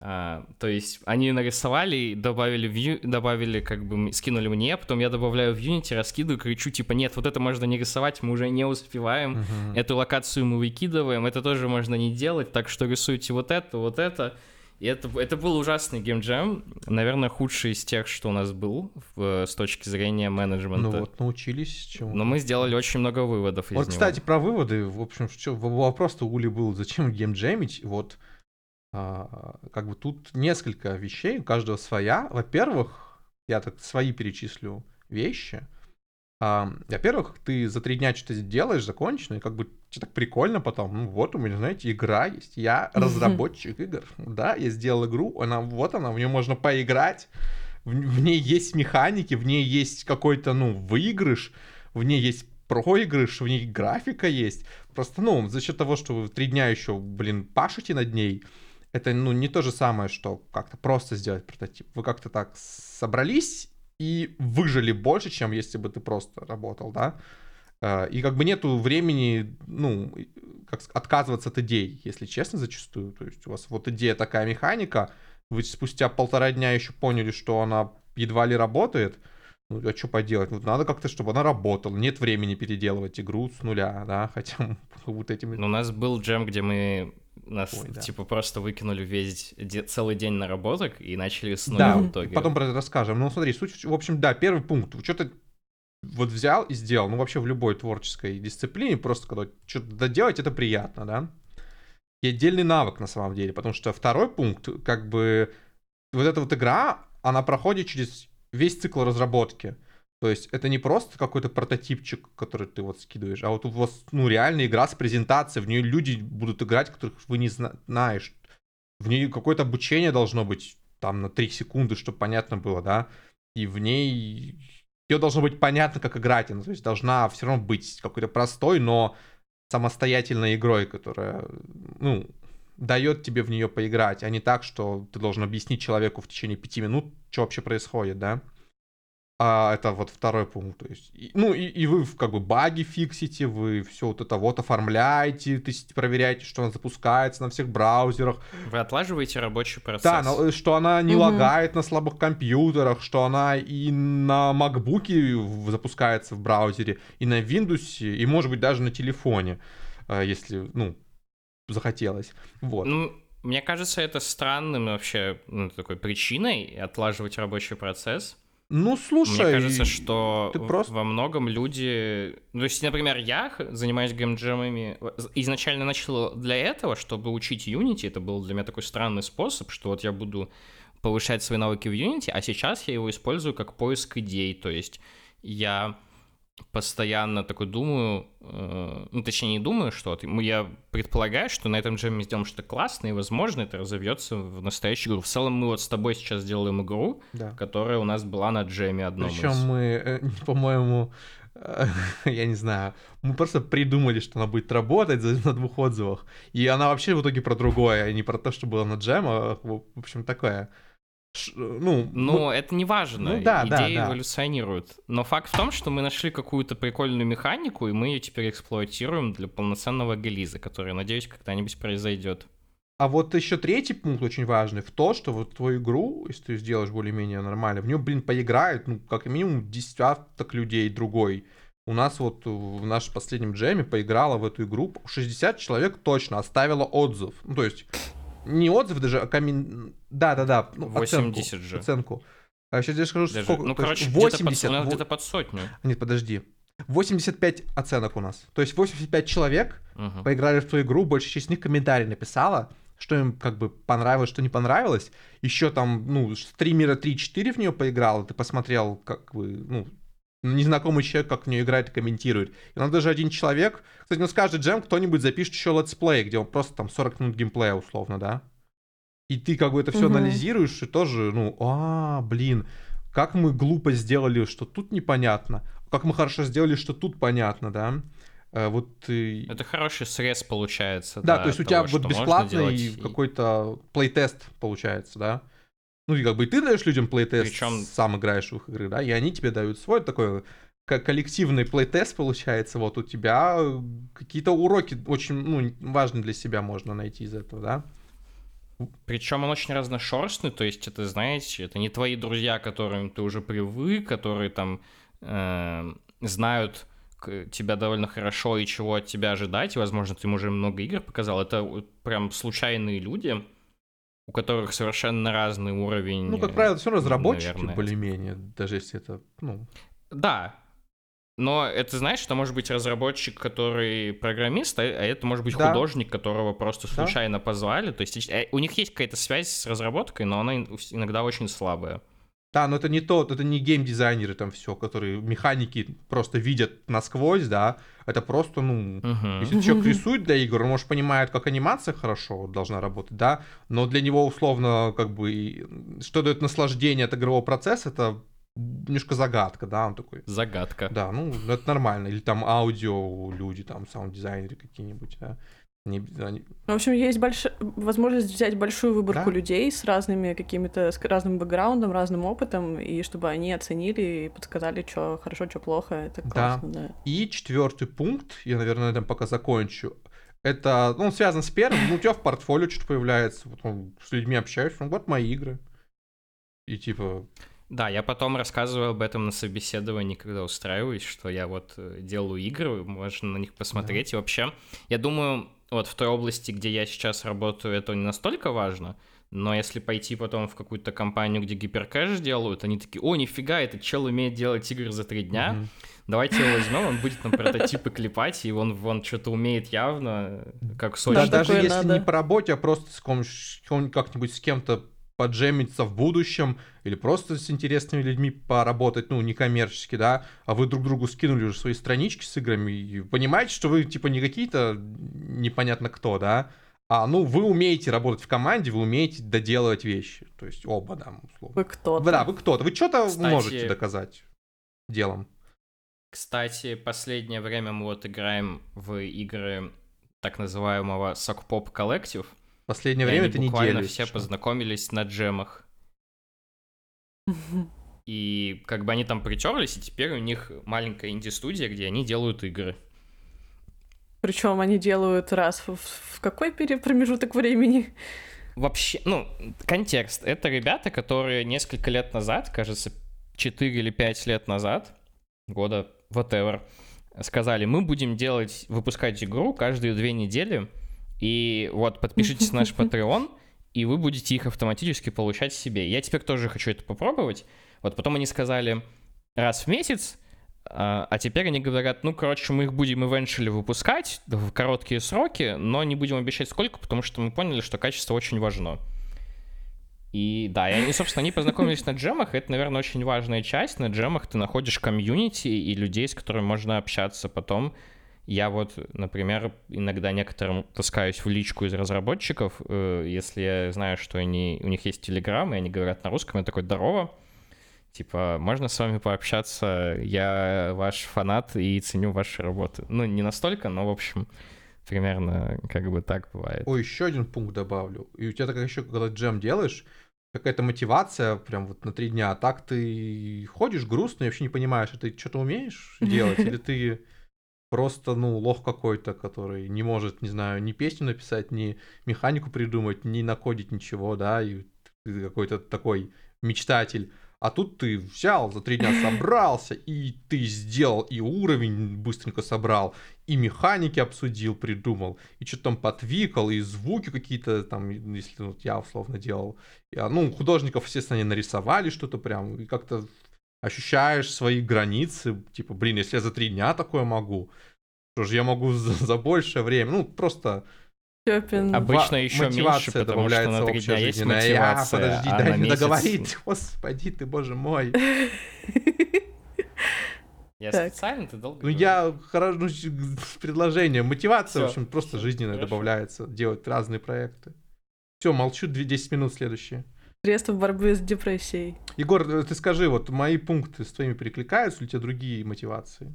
А, то есть они нарисовали, добавили, в добавили, как бы скинули мне, потом я добавляю в Unity, раскидываю, кричу, типа, нет, вот это можно не рисовать, мы уже не успеваем, Мгм. эту локацию мы выкидываем, это тоже можно не делать, так что рисуйте вот это, вот это. И это, это был ужасный геймджем, наверное, худший из тех, что у нас был в- с точки зрения менеджмента. Ну вот, научились чему Но мы сделали очень много выводов из Вот, него. кстати, про выводы. В общем, вопрос-то у Ули был, зачем геймджемить? Вот, а, как бы тут несколько вещей, у каждого своя. Во-первых, я так свои перечислю вещи. А, во-первых, ты за три дня что-то делаешь, закончено, и как бы тебе так прикольно потом. Ну вот у меня, знаете, игра есть. Я разработчик игр. Да, я сделал игру, она вот она, в нее можно поиграть. В, в ней есть механики, в ней есть какой-то, ну, выигрыш, в ней есть проигрыш, в ней графика есть. Просто, ну, за счет того, что вы три дня еще, блин, пашете над ней, это, ну, не то же самое, что как-то просто сделать прототип. Вы как-то так собрались и выжили больше, чем если бы ты просто работал, да? Э, И как бы нету времени, ну, как отказываться от идей, если честно, зачастую. То есть у вас вот идея такая механика, вы спустя полтора дня еще поняли, что она едва ли работает, ну, а что поделать? Вот надо как-то, чтобы она работала. Нет времени переделывать игру с нуля, да, хотя вот этим... Ну, У нас был джем, где мы нас, Ой, да. типа, просто выкинули весь де- целый день наработок и начали с нуля Да, в итоге. потом про это расскажем. Ну, смотри, суть, в общем, да, первый пункт. Что-то вот взял и сделал. Ну, вообще в любой творческой дисциплине, просто когда что-то доделать, это приятно, да? И отдельный навык на самом деле, потому что второй пункт, как бы, вот эта вот игра, она проходит через весь цикл разработки. То есть это не просто какой-то прототипчик, который ты вот скидываешь, а вот у вас, ну, реальная игра с презентацией, в нее люди будут играть, которых вы не зна- знаешь. В ней какое-то обучение должно быть там на 3 секунды, чтобы понятно было, да, и в ней ее должно быть понятно, как играть, ну, то есть должна все равно быть какой-то простой, но самостоятельной игрой, которая, ну, дает тебе в нее поиграть, а не так, что ты должен объяснить человеку в течение пяти минут, что вообще происходит, да. А это вот второй пункт. То есть, и- ну, и, и вы как бы баги фиксите, вы все вот это вот оформляете, есть проверяете, что она запускается на всех браузерах, Вы отлаживаете рабочий процесс. да, но, э, что она не Мгм. лагает на слабых компьютерах, что она и на MacBook запускается в браузере, и на Windows, и, может быть, даже на телефоне, э, если, ну, захотелось. Вот. Ну, мне кажется, это странным вообще ну, такой причиной отлаживать рабочий процесс. Ну, слушай... Мне кажется, что просто- во многом люди... Ну, то есть, например, я занимаюсь геймджемами, изначально начал для этого, чтобы учить Unity, это был для меня такой странный способ, что вот я буду повышать свои навыки в Unity, а сейчас я его использую как поиск идей, то есть я постоянно такой думаю, э, ну, точнее, не думаю что-то, м, я предполагаю, что на этом джеме сделаем что-то классное, и, возможно, это разовьется в настоящую игру. В целом, мы вот с тобой сейчас делаем игру, Да. которая у нас была на джеме одном Причем из. мы, э, по-моему, я не знаю, мы просто придумали, что она будет работать на двух отзывах. И она вообще в итоге про другое, а не про то, что было на джем, а, в общем, такое. Ш- Ну, Ну, мы- это не важно. Ну да, да, Идеи да. эволюционируют. Но факт в том, что мы нашли какую-то прикольную механику, и мы ее теперь эксплуатируем для полноценного релиза, который, надеюсь, когда-нибудь произойдет. А вот еще третий пункт очень важный в то, что вот твою игру, если ты сделаешь более-менее нормально, в нее, блин, поиграют, ну, как минимум, десяток людей другой. У нас вот в нашем последнем джеме поиграла в эту игру 60 человек точно оставила отзыв. Ну, то есть не отзыв даже, а коммен... Да-да-да. Ну, 80 оценку, же. Оценку. А сейчас я скажу, даже, сколько... Ну, короче, 80... Где-то под, где под сотню. Нет, подожди. 85 оценок у нас. То есть 85 человек угу. поиграли в твою игру, большая часть из них комментарий написала, что им как бы понравилось, что не понравилось. Еще там, ну, стримера 3-4 в нее поиграл, ты посмотрел, как бы, ну, незнакомый человек, как в нее играет и комментирует. И у нас даже один человек, кстати, ну с каждый джем кто-нибудь запишет еще летсплей, где он просто там 40 минут геймплея условно, да? И ты как бы это все угу. анализируешь и тоже, ну, а, блин, как мы глупо сделали, что тут непонятно, как мы хорошо сделали, что тут понятно, да? Э, вот Это хороший срез получается. Да, то есть у тебя вот бесплатный и... какой-то плейтест получается, да? Ну и как бы ты даешь людям плейтест, Причем... сам играешь в их игры, да, и они тебе дают свой такой коллективный плейтест получается, вот у тебя какие-то уроки очень ну, важные для себя можно найти из этого, да? Причем он очень разношерстный, то есть это, знаете, это не твои друзья, к которым ты уже привык, которые там э, знают тебя довольно хорошо и чего от тебя ожидать, и, возможно, ты им уже много игр показал. Это прям случайные люди, у которых совершенно разный уровень. Ну, как правило, все разработчики более-менее, даже если это, ну... Да, но это, знаешь, это может быть разработчик, который программист, а, а это может быть да. художник, которого просто случайно да. позвали. То есть э, у них есть какая-то связь с разработкой, но она иногда очень слабая. Да, но это не то, это не геймдизайнеры там все, которые механики просто видят насквозь, да. Это просто, ну, uh-huh. если человек рисует для игр, он, может, понимает, как анимация хорошо должна работать, да, но для него условно, как бы, что дает наслаждение от игрового процесса, это немножко загадка, да, он такой. Загадка. Да, ну, это нормально. Или там аудио люди, там, саунд-дизайнеры какие-нибудь, да. Они, они... В общем, есть больш... возможность взять большую выборку да? людей с разными какими-то, с разным бэкграундом, разным опытом, и чтобы они оценили и подсказали, что хорошо, что плохо. Это классно, да. да. И четвертый пункт, я, наверное, на этом пока закончу. Это, ну, он связан с первым, ну, у тебя в портфолио что-то появляется, вот, ну, с людьми общаешься, ну, вот мои игры. И типа... Да, я потом рассказываю об этом на собеседовании, когда устраиваюсь, что я вот э, делаю игры, можно на них посмотреть. Да. И вообще, я думаю, вот в той области, где я сейчас работаю, это не настолько важно, но если пойти потом в какую-то компанию, где гиперкэш делают, они такие, о, нифига, этот чел умеет делать игры за три дня, mm-hmm. давайте его возьмем, он будет нам прототипы клепать, и он, он что-то умеет явно, как Sony. Да, даже если надо. не по работе, а просто с как-нибудь с кем-то поджемиться в будущем или просто с интересными людьми поработать, ну, некоммерчески, да, а вы друг другу скинули уже свои странички с играми и понимаете, что вы, типа, не какие-то непонятно кто, да, а, ну, вы умеете работать в команде, вы умеете доделывать вещи. То есть оба, да, условно. Вы кто-то. Да, вы кто-то. Вы что-то Кстати... можете доказать делом. Кстати, последнее время мы вот играем в игры так называемого Сокпоп коллектив. Последнее время это неделю. все что? познакомились на джемах. И как бы они там притерлись, и теперь у них маленькая инди-студия, где они делают игры. Причем они делают раз в, в какой промежуток времени? Вообще, ну, контекст. Это ребята, которые несколько лет назад, кажется, 4 или 5 лет назад, года whatever, сказали, мы будем делать, выпускать игру каждые две недели, и вот подпишитесь на наш Patreon, и вы будете их автоматически получать себе. Я теперь тоже хочу это попробовать. Вот потом они сказали раз в месяц, а, а теперь они говорят, ну, короче, мы их будем eventually выпускать в короткие сроки, но не будем обещать сколько, потому что мы поняли, что качество очень важно. И да, и они, собственно, они познакомились на джемах, это, наверное, очень важная часть. На джемах ты находишь комьюнити и людей, с которыми можно общаться потом. Я вот, например, иногда некоторым таскаюсь в личку из разработчиков, э, если я знаю, что они, у них есть телеграм, и они говорят на русском, я такой, здорово, типа, можно с вами пообщаться, я ваш фанат и ценю ваши работы. Ну, не настолько, но, в общем, примерно как бы так бывает. Ой, еще один пункт добавлю. И у тебя так еще, когда джем делаешь, какая-то мотивация прям вот на три дня, а так ты ходишь грустно и вообще не понимаешь, а ты что-то умеешь делать, или ты просто, ну, лох какой-то, который не может, не знаю, ни песню написать, ни механику придумать, ни накодить ничего, да, и ты какой-то такой мечтатель. А тут ты взял, за три дня собрался, и ты сделал, и уровень быстренько собрал, и механики обсудил, придумал, и что-то там подвикал, и звуки какие-то там, если вот я условно делал. Я, ну, художников, естественно, они нарисовали что-то прям, и как-то ощущаешь свои границы, типа, блин, если я за три дня такое могу, что же я могу за, за большее время, ну, просто Степин. Обычно еще меньше, потому что на три дня есть мотивация. Я, подожди, а дай мне месяц- договорить. Господи ты, боже мой. Я Так. специально, ты долго Ну говоришь. я хорошо, ну, с предложением. Мотивация, в общем, просто жизненная хорошо. добавляется, делать разные проекты. Все, молчу, две- 10 минут следующие. Средства борьбы с депрессией. Егор, э, ты скажи, вот мои пункты с твоими перекликаются или у тебя другие мотивации?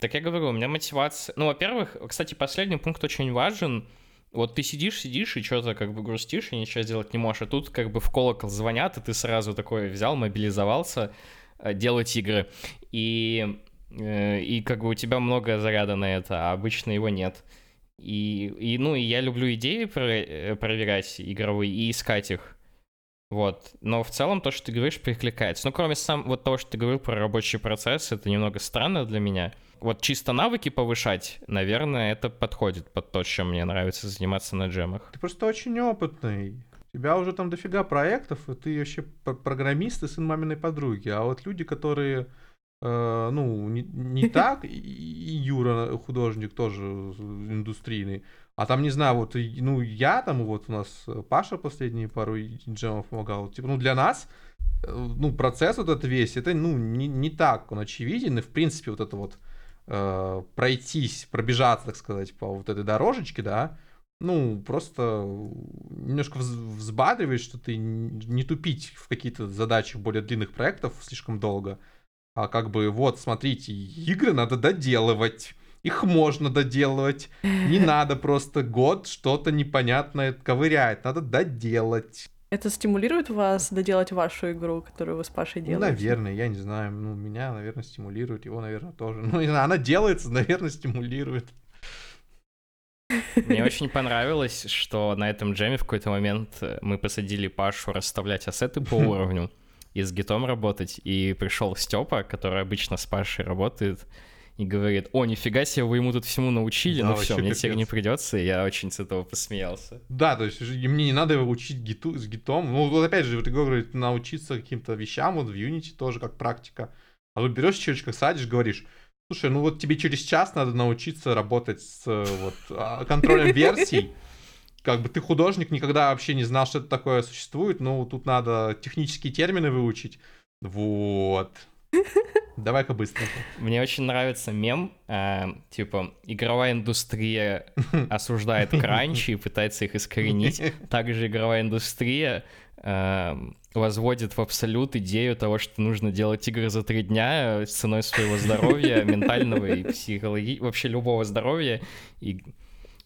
Так я говорю, у меня мотивация... Ну, во-первых, кстати, последний пункт очень важен. Вот ты сидишь, сидишь и что-то как бы грустишь и ничего сделать не можешь. А тут как бы в колокол звонят, и ты сразу такой взял, мобилизовался э, делать игры. И, э, и как бы у тебя много заряда на это, а обычно его нет. И, и ну, и я люблю идеи про- проверять игровые и искать их. Вот. Но в целом то, что ты говоришь, перекликается. Ну, кроме сам вот того, что ты говорил про рабочий процесс, это немного странно для меня. Вот чисто навыки повышать, наверное, это подходит под то, чем мне нравится заниматься на джемах. Ты просто очень опытный. У тебя уже там дофига проектов, и ты вообще программист и сын маминой подруги. А вот люди, которые, э, ну, не, не так, и, и Юра, художник, тоже индустрийный, а там, не знаю, вот, ну, я там, вот у нас Паша последние пару джемов помогал, типа, ну, для нас, э, ну, процесс вот этот весь, это, ну, не, не так он очевиден, и, в принципе, вот это вот э, пройтись, пробежаться, так сказать, по вот этой дорожечке, да, ну, просто немножко вз- взбадривает, что ты не тупить в какие-то задачи более длинных проектов слишком долго, а как бы, вот, смотрите, игры надо доделывать, их можно доделывать, не надо просто год что-то непонятное ковырять, надо доделать. Это стимулирует вас доделать вашу игру, которую вы с Пашей Ну, делаете? наверное, я не знаю, ну, меня, наверное, стимулирует, его, наверное, тоже. Ну, не знаю, она делается, наверное, стимулирует. Мне очень понравилось, что на этом джеме в какой-то момент э, мы посадили Пашу расставлять ассеты по уровню и с гитом работать, и пришел Степа, который обычно с Пашей работает, и говорит, о, нифига себе, вы ему тут всему научили, Да, ну все, мне теперь не придется, и я очень с этого посмеялся. Да, то есть мне не надо его учить гиту, с гитом. Ну, вот опять же, вот Егор говорит, научиться каким-то вещам, вот в Unity тоже как практика. А тут берешь человечка, садишь, говоришь, слушай, ну вот тебе через час надо научиться работать с вот, а, контролем версий. Как бы ты художник, никогда вообще не знал, что это такое существует, но тут надо технические термины выучить. Вот. Давай-ка быстренько. Мне очень нравится мем, э, типа, игровая индустрия осуждает кранчи и пытается их искоренить. Также игровая индустрия э, возводит в абсолют идею того, что нужно делать игры за три дня с ценой своего здоровья, ментального и психологического, вообще любого здоровья. И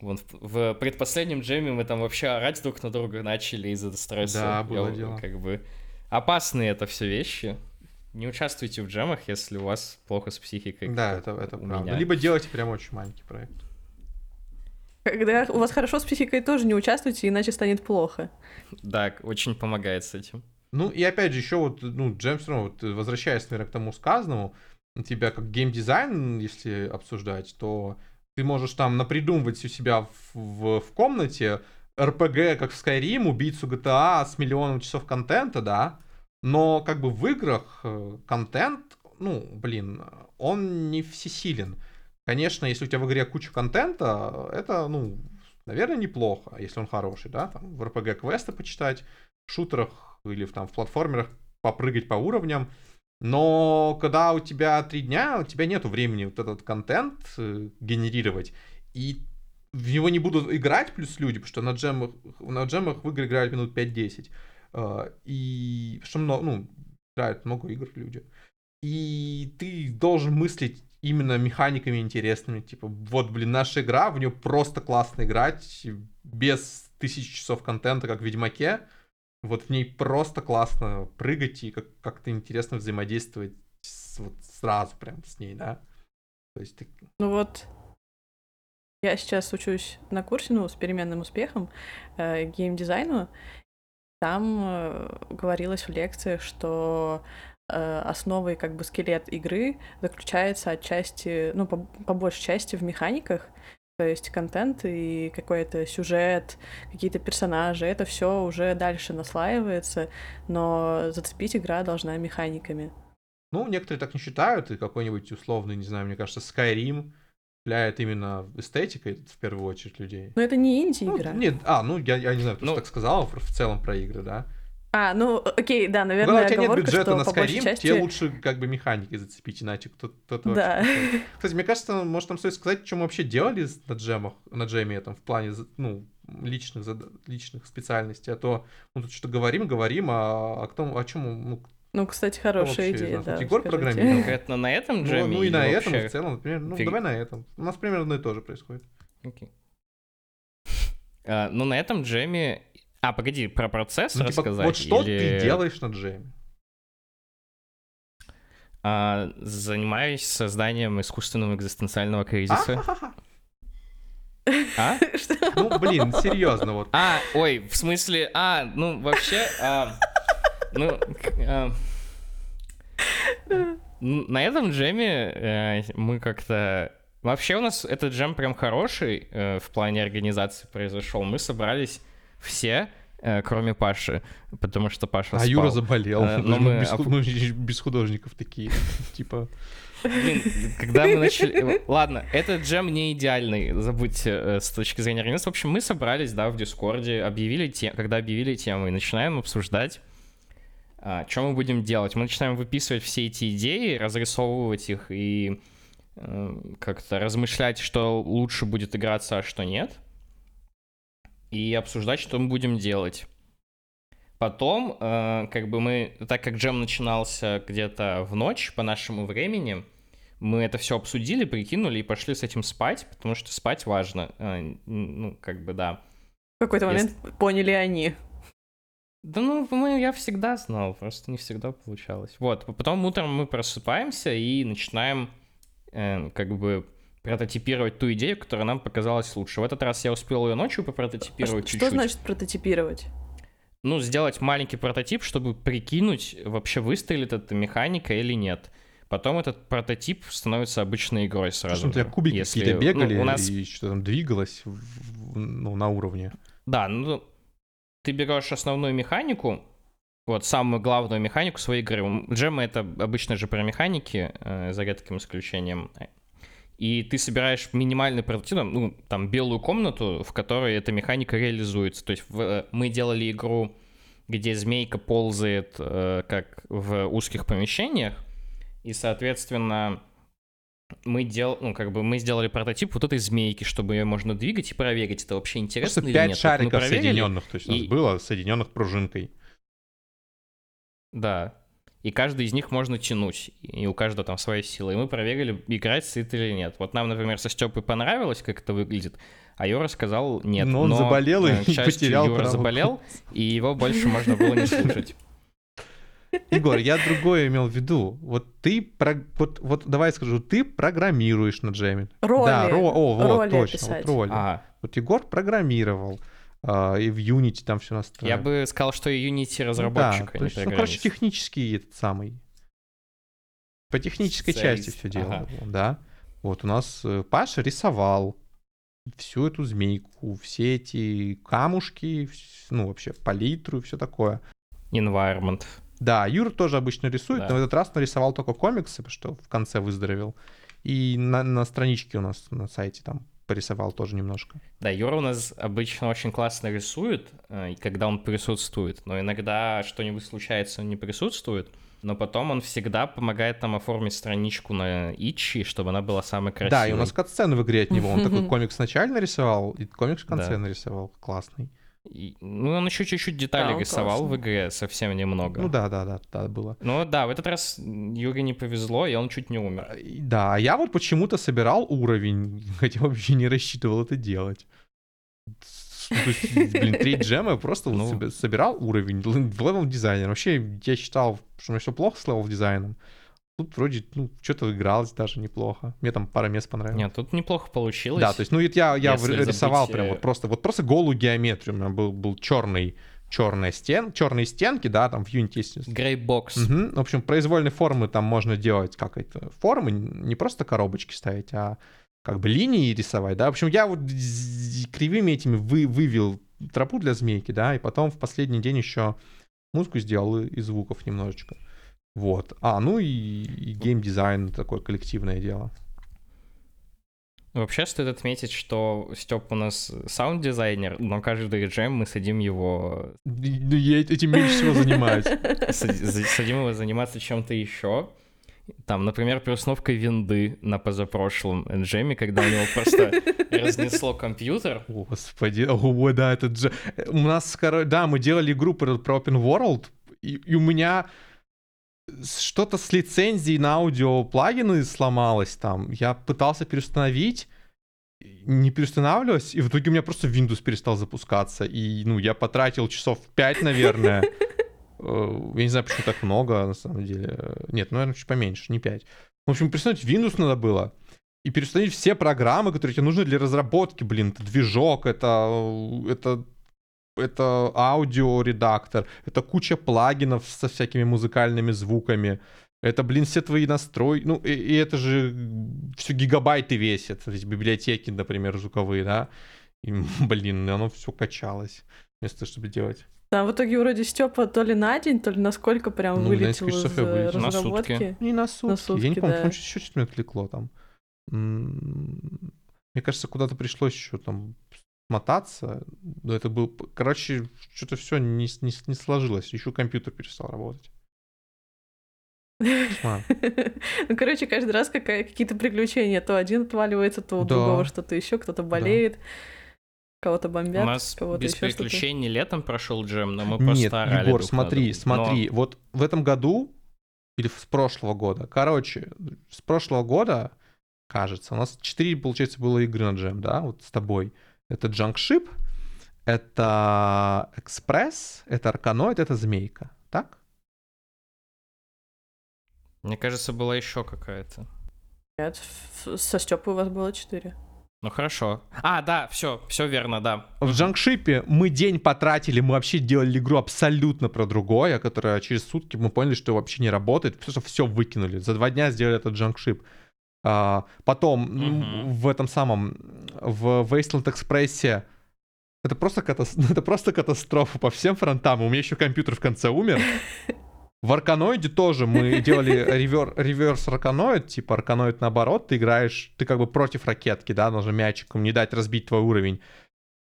вон в, в предпоследнем джеме мы там вообще орать друг на друга начали из-за стресса. Да, было Я, дело. Как бы опасные это все вещи. Не участвуйте в джемах, если у вас плохо с психикой. Да, это, это у правда. меня. Либо делайте прям очень маленький проект. Когда у вас хорошо с психикой, тоже не участвуйте, иначе станет плохо. Да, очень помогает с этим. Ну и опять же, еще вот, ну, Джем все равно, вот, возвращаясь, наверное, к тому сказанному, у тебя как геймдизайн, если обсуждать, то ты можешь там напридумывать у себя в, в, в комнате РПГ, как в Skyrim, убийцу GTA с миллионом часов контента, да, но как бы в играх э, контент, ну, блин, он не всесилен. Конечно, если у тебя в игре куча контента, это, ну, наверное, неплохо, если он хороший, да, там в РПГ квесты почитать, в шутерах или в, там, в платформерах попрыгать по уровням. Но когда у тебя три дня, у тебя нету времени вот этот контент э, генерировать. И в него не будут играть плюс люди, потому что на джемах, на джемах в игры играют минут 5-10. Э, И что много, ну, играют много игр люди. И ты должен мыслить именно механиками интересными. Типа, вот, блин, наша игра, в нее просто классно играть, без тысяч часов контента, как в Ведьмаке. Вот в ней просто классно прыгать и как- как-то интересно взаимодействовать с- вот сразу прям с ней, да. То есть ты... Ну вот, я сейчас учусь на курсе, ну, с переменным успехом, э, геймдизайну, Там э, говорилось в лекциях, что э, основой как бы скелет игры заключается отчасти, ну, по, по большей части в механиках, то есть контент и какой-то сюжет, какие-то персонажи, это все уже дальше наслаивается, но зацепить игра должна механиками. Ну, некоторые так не считают, и какой-нибудь условный, не знаю, мне кажется, Skyrim цепляет именно эстетикой в первую очередь людей. Но это не инди-игра. Ну, нет, а, ну, я, я не знаю, кто ну, так сказал в целом про игры, да. А, ну, окей, да, наверное, Когда у тебя нет бюджета на Skyrim, части... тебе лучше как бы механики зацепить, иначе кто-то Да. Кстати, мне кажется, может, нам стоит сказать, что мы вообще делали на джемах, на джеме этом, в плане, ну, личных, личных специальностей, а то мы тут что-то говорим, говорим, а, а кто, о чем, ну, ну, кстати, хорошая Вообще, идея, да. Егор программировал. Конкретно на этом джеме? Ну, ну и на этом вообще... в целом, например. Ну, Фиг... давай на этом. У нас примерно одно и то же происходит. Окей. А, ну, на этом джеме а, погоди, про процесс ну, типа, рассказать? Вот что или... ты делаешь на джеме? А, занимаюсь созданием искусственного экзистенциального кризиса. А? Ну, блин, серьезно вот. А, ой, в смысле, а, ну, вообще, а, ну, а, на этом джеме э, мы как-то... Вообще у нас этот джем прям хороший э, в плане организации произошел. Мы собрались все, э, кроме Паши, потому что Паша А спал. Юра заболел. Но мы без, мы без художников такие, типа... Блин, когда мы начали... Ладно, этот джем не идеальный, забудьте, с точки зрения организации. В общем, мы собрались, да, в Дискорде, объявили тем, когда объявили тему, и начинаем обсуждать, что мы будем делать. Мы начинаем выписывать все эти идеи, разрисовывать их и э, как-то размышлять, что лучше будет играться, а что нет и обсуждать, что мы будем делать. Потом, э, как бы мы, так как джем начинался где-то в ночь по нашему времени, мы это все обсудили, прикинули и пошли с этим спать, потому что спать важно. Э, ну, как бы да. В какой-то момент Если... поняли они. Да ну, мы, я всегда знал, просто не всегда получалось. Вот, потом утром мы просыпаемся и начинаем э, как бы прототипировать ту идею, которая нам показалась лучше. В этот раз я успел ее ночью попрототипировать а чуть-чуть. Что значит прототипировать? Ну, сделать маленький прототип, чтобы прикинуть, вообще выстрелит эта механика или нет. Потом этот прототип становится обычной игрой сразу. Что, у тебя кубики Если... какие-то бегали ну, у нас... и что там двигалось ну, на уровне? Да, ну, ты берешь основную механику, вот самую главную механику своей игры. Джемы — это обычно же про механики, э, за редким исключением и ты собираешь минимальный прототип, ну, там, белую комнату, в которой эта механика реализуется. То есть в, э, мы делали игру, где змейка ползает э, как в узких помещениях, и, соответственно, мы дел, ну, как бы мы сделали прототип вот этой змейки, чтобы ее можно двигать и проверить, это вообще интересно Просто или 5 нет. шариков соединенных, то есть у нас и... было соединенных пружинкой. Да, и каждый из них можно тянуть, и у каждого там своя сила. И мы проверили, играть сыт или нет. Вот нам, например, со Степой понравилось, как это выглядит, а Юра сказал нет. Но он но, заболел и э, потерял Юра заболел, и его больше можно было не слушать. Егор, я другое имел в виду. Вот ты, про... вот, вот давай скажу, ты программируешь на джеме. Роли. Да, ро... О, вот, роли точно, писать. вот роли. Ага. Вот Егор программировал. Uh, и в Unity там все настроено. Я бы сказал, что и Unity разработчик, да, а есть, Ну, короче, технический этот самый. По технической Специалист. части все делал, ага. да. Вот у нас э, Паша рисовал всю эту змейку, все эти камушки, ну, вообще палитру и все такое. Environment. Да, Юра тоже обычно рисует, да. но в этот раз нарисовал только комиксы, что в конце выздоровел. И на, на страничке у нас на сайте там порисовал тоже немножко. Да, Юра у нас обычно очень классно рисует, э, когда он присутствует, но иногда что-нибудь случается, он не присутствует, но потом он всегда помогает нам оформить страничку на Itch и, чтобы она была самой красивой. Да, и у нас кат-сцены в игре от него. Он такой комикс вначале нарисовал, и комикс в конце нарисовал. Классный. И, ну, он еще чуть-чуть деталей да, рисовал классно. в игре, совсем немного. Ну да, да, да, да, было. Ну да, в этот раз Юре не повезло, и он чуть не умер. А, да, а я вот почему-то собирал уровень, хотя вообще не рассчитывал это делать. То есть, блин, три джема просто ну... собирал уровень в level designer. Вообще, я считал, что у меня все плохо с level дизайном. Тут вроде, ну, что-то игралось даже неплохо. Мне там пара мест понравилось. Нет, тут неплохо получилось. Да, то есть, ну, я, я рисовал забыть... прям вот просто, вот просто голую геометрию. У меня был, был черный черная стен, черные стенки, да, там в Unity есть. Грейбокс. Угу. В общем, произвольной формы там можно делать как это формы, не просто коробочки ставить, а как бы линии рисовать, да. В общем, я вот кривыми этими вы, вывел тропу для змейки, да, и потом в последний день еще музыку сделал и звуков немножечко. Вот. А, ну и, и геймдизайн такое коллективное дело. Вообще стоит отметить, что Степ у нас саунд-дизайнер, но каждый джем мы садим его... Ну, я этим меньше всего занимаюсь. Садим его заниматься чем-то еще. Там, например, переустановкой винды на позапрошлом джеме, когда у него просто разнесло компьютер. Господи, о, да, это же... У нас, да, мы делали игру про Open World, и у меня что-то с лицензией на аудио плагины сломалось там. Я пытался переустановить, не переустанавливалось, и в итоге у меня просто Windows перестал запускаться. И, ну, я потратил часов 5, наверное. Э, я не знаю, почему так много, на самом деле. Нет, ну, наверное, чуть поменьше, не 5. В общем, переустановить Windows надо было. И переустановить все программы, которые тебе нужны для разработки. Блин, это движок, это, это это аудиоредактор, это куча плагинов со всякими музыкальными звуками. Это, блин, все твои настройки. Ну, и, и это же все гигабайты весит. То есть библиотеки, например, звуковые, да. И, блин, оно все качалось вместо того, чтобы делать. Да, в итоге вроде Степа то ли на день, то ли на сколько прям ну, вылетел из разработки. На сутки. Не на сутки. На сутки Я не помню, да. еще что-то меня отвлекло там. Мне кажется, куда-то пришлось еще там мотаться. Но это был... Короче, что-то все не, не, не сложилось. Еще компьютер перестал работать. Ну, короче, каждый раз какие-то приключения. То один отваливается, то у другого что-то еще, кто-то болеет. Кого-то бомбят, У нас кого-то без приключений летом прошел джем, но мы просто Нет, орали Егор, смотри, смотри, вот в этом году или с прошлого года, короче, с прошлого года, кажется, у нас 4, получается, было игры на джем, да, вот с тобой. Это Junkship, это Экспресс, это Арканоид, это Змейка. Так? Мне кажется, была еще какая-то. Нет, со Степой у вас было четыре. Ну хорошо. А, да, все, все верно, да. В Джанкшипе мы день потратили, мы вообще делали игру абсолютно про другое, которая через сутки мы поняли, что вообще не работает, потому что все выкинули. За два дня сделали этот Джанкшип. А, потом mm-hmm. в этом самом, в Wasteland Express это просто, катас... это просто катастрофа по всем фронтам. У меня еще компьютер в конце умер. В Арканоиде тоже мы делали ревер... реверс Арканоид, типа Арканоид наоборот, ты играешь, ты как бы против ракетки, да, нужно мячиком не дать разбить твой уровень.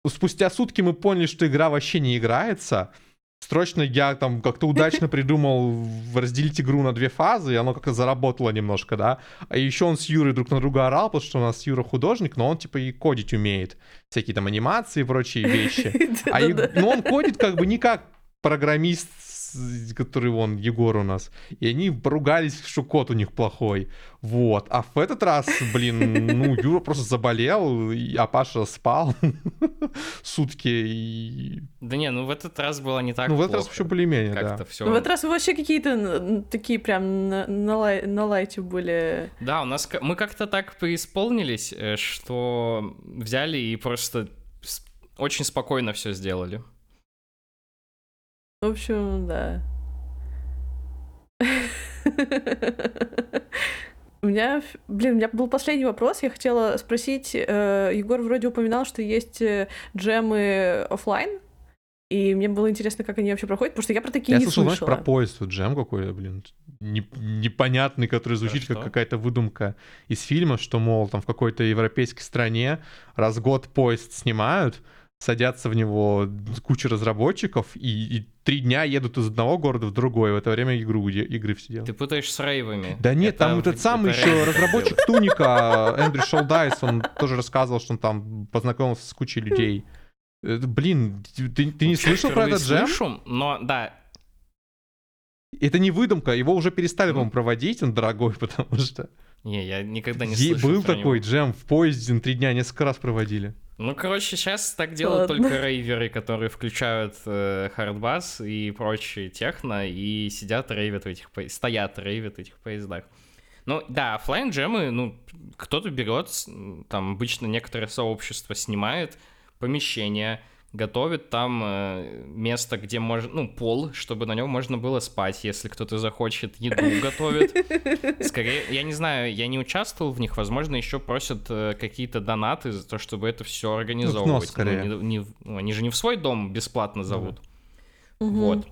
Спустя сутки мы поняли, что игра вообще не играется, Срочно я там как-то удачно придумал разделить игру на две фазы, и оно как-то заработало немножко, да. А еще он с Юрой друг на друга орал, потому что у нас Юра художник, но он типа и кодить умеет. Всякие там анимации и прочие вещи. А ну, он кодит как бы не как программист который вон, Егор у нас, и они поругались, что кот у них плохой. Вот. А в этот раз, блин, ну, Юра просто заболел, а Паша спал сутки. И... Да не, ну в этот раз было не так Ну в этот раз все более-менее, да. Все... Ну, в этот раз вообще какие-то такие прям на, на, лай, на лайте были. Да, у нас мы как-то так преисполнились, э, что взяли и просто очень спокойно все сделали. В общем, да. У меня, блин, у меня был последний вопрос. Я хотела спросить, э, Егор вроде упоминал, что есть э, джемы офлайн, и мне было интересно, как они вообще проходят, потому что я про такие я не слышал, слышала. знаешь, про поезд, вот джем какой-то, блин, не, непонятный, который звучит как какая-то выдумка из фильма, что, мол, там в какой-то европейской стране раз в год поезд снимают, садятся в него куча разработчиков и, и три дня едут из одного города в другой. В это время игру, игры все делают. Ты путаешь с рейвами. Да нет, это, там этот самый еще разработчик Туника, Эндрю Шолдайс, он тоже рассказывал, что он там познакомился с кучей людей. Блин, ты, ты не слышал про этот джем? Слышу, но да, это не выдумка, его уже перестали, по-моему, проводить, он дорогой, потому что... Не, я никогда не слышал Был такой него. джем в поезде, три дня несколько раз проводили. Ну, короче, сейчас так делают Ладно. только рейверы, которые включают э, хардбас и прочие техно, и сидят рейвят в этих поездах, стоят рейвят в этих поездах. Ну, да, офлайн джемы, ну, кто-то берет, там обычно некоторое сообщество снимает помещение, готовит там э, место, где можно, ну, пол, чтобы на нем можно было спать, если кто-то захочет, еду готовит. Скорее, я не знаю, я не участвовал в них, возможно, еще просят э, какие-то донаты за то, чтобы это все организовывать. Ну, скорее. Ну, не, не, ну, они же не в свой дом бесплатно зовут. Mm-hmm. Вот.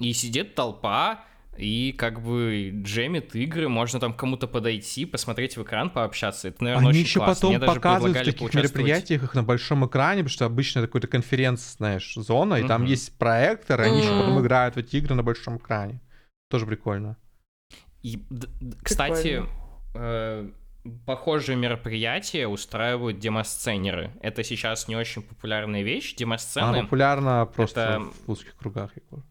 И сидит толпа, и как бы джемит игры, можно там кому-то подойти, посмотреть в экран, пообщаться. Это, наверное, Они очень еще классно. потом Мне показывают в таких мероприятиях их на большом экране, потому что обычно это какой-то конференц, знаешь, зона, и uh-huh. там есть проектор, и они uh-huh. еще потом играют в эти игры на большом экране. Тоже прикольно. И, кстати, э, похожие мероприятия устраивают демосценеры. Это сейчас не очень популярная вещь. Демосцены... А, популярна просто это... в узких кругах, Егор.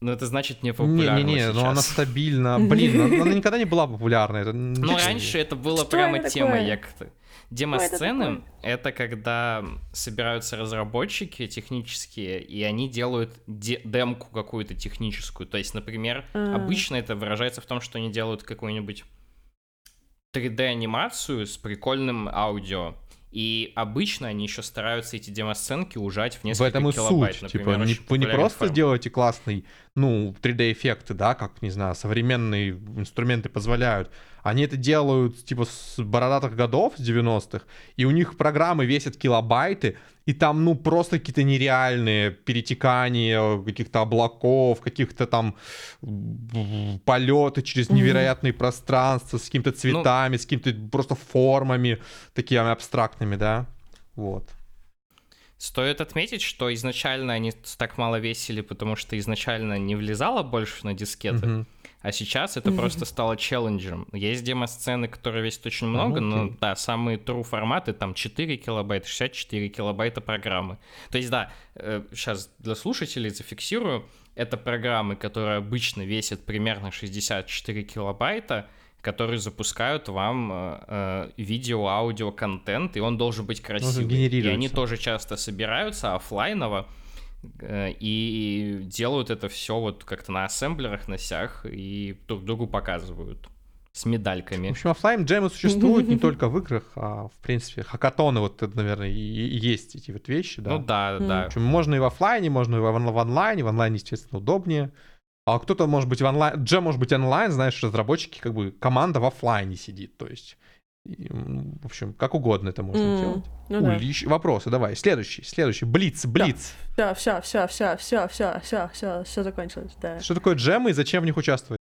Ну, это значит не популярна Не-не-не, но она стабильна. Блин, она никогда не была популярной. Это... Ну, раньше это было Что прямо это темой. Я как-то... Демо-сцены — это когда собираются разработчики технические, и они делают де- демку какую-то техническую. То есть, например, а. обычно это выражается в том, что они делают какую-нибудь 3D-анимацию с прикольным аудио. И обычно они еще стараются эти демосценки ужать в несколько в этом и килобайт. Суть. Например, типа, не, вы не просто форм. сделаете классный, ну, 3D-эффекты, да, как, не знаю, современные инструменты позволяют. Они это делают, типа, с бородатых годов, с 90-х, и у них программы весят килобайты, и там, ну, просто какие-то нереальные перетекания каких-то облаков, каких-то там полеты через невероятные mm-hmm. пространства с какими-то ну, цветами, ну, с какими-то просто формами такими абстрактными, да, вот. Стоит отметить, что изначально они так мало весили, потому что изначально не влезало больше на дискеты. Mm-hmm. А сейчас это просто стало челленджером. Есть демо-сцены, которые весят очень много, но да, самые true форматы там 4 килобайта, 64 килобайта программы. То есть да, сейчас э, для слушателей зафиксирую, это программы, которые обычно весят примерно 64 килобайта, которые запускают вам э, э, видео, аудио, контент, и он должен быть красивый. И они тоже часто собираются офлайново, Э, и делают это все вот как-то на ассемблерах, на сях, и друг другу показывают с медальками. В общем, офлайн джемы существуют не только в играх, а в принципе хакатоны вот это, наверное, и, и есть эти вот вещи, да. Ну да, да. В общем, можно и в офлайне, можно и в онлайне, в онлайне, естественно, удобнее. А кто-то, может быть, в онлайн... Джем может быть онлайн, знаешь, разработчики, как бы команда в офлайне сидит, то есть... Ну, в общем, как угодно это можно mm, делать. Ну Улищ... да. Вопросы, давай. Следующий, следующий. Блиц, блиц. Да. Все, все, все, все, все, все, все, все закончилось. Да. Что такое джемы и зачем в них участвовать?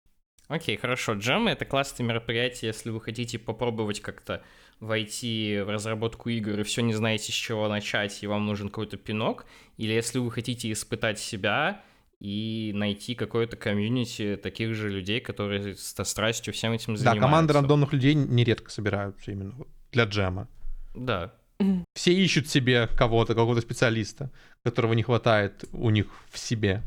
Окей, okay, хорошо. Джемы — это классное мероприятие, если вы хотите попробовать как-то войти в разработку игр и все не знаете, с чего начать, и вам нужен какой-то пинок, или если вы хотите испытать себя, и найти какое-то комьюнити таких же людей, которые со страстью всем этим занимаются. Да, команды рандомных людей нередко собираются именно для джема. Да. Все ищут себе кого-то, какого-то специалиста, которого не хватает у них в себе.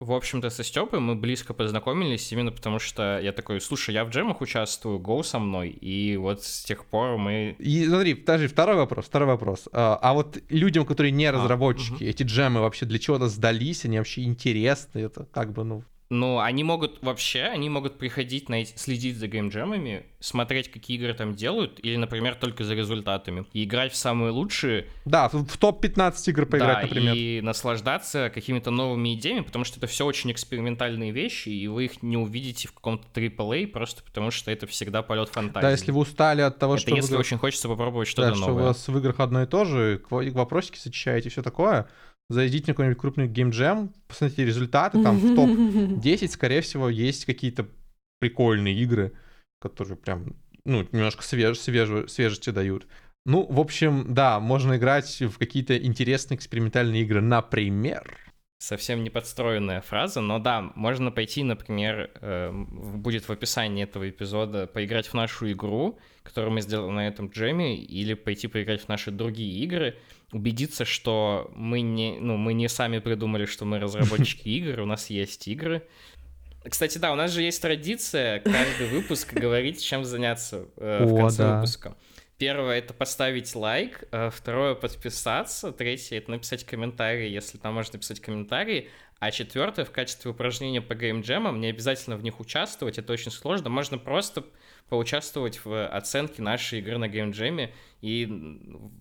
В общем-то, со Степой мы близко познакомились именно потому, что я такой, слушай, я в джемах участвую, гоу со мной, и вот с тех пор мы... И смотри, даже второй вопрос, второй вопрос. А, а вот людям, которые не а, разработчики, а, угу. эти джемы вообще для чего-то сдались, они вообще интересны, это как бы, ну, ну, они могут вообще, они могут приходить, на эти, следить за геймджемами, смотреть, какие игры там делают, или, например, только за результатами, и играть в самые лучшие. Да, в, в топ-15 игр поиграть, да, например. и наслаждаться какими-то новыми идеями, потому что это все очень экспериментальные вещи, и вы их не увидите в каком-то AAA, просто потому что это всегда полет фантазии. Да, если вы устали от того, это что... если вы... очень хочется попробовать что-то да, новое. что у вас в играх одно и то же, вопросики сочищаете, все такое, зайдите на какой-нибудь крупный геймджем, посмотрите результаты, там в топ-10, скорее всего, есть какие-то прикольные игры, которые прям, ну, немножко свеж, свеж, свежести дают. Ну, в общем, да, можно играть в какие-то интересные экспериментальные игры, например... Совсем не подстроенная фраза, но да, можно пойти, например, э, будет в описании этого эпизода, поиграть в нашу игру, которую мы сделали на этом джеме, или пойти поиграть в наши другие игры, убедиться, что мы не, ну, мы не сами придумали, что мы разработчики игр, у нас есть игры. Кстати, да, у нас же есть традиция каждый выпуск говорить, чем заняться э, в конце да. выпуска. Первое это поставить лайк, э, второе подписаться, третье это написать комментарий, если там можно написать комментарий, А четвертое, в качестве упражнения по геймджемам, не обязательно в них участвовать, это очень сложно. Можно просто поучаствовать в оценке нашей игры на геймджеме, и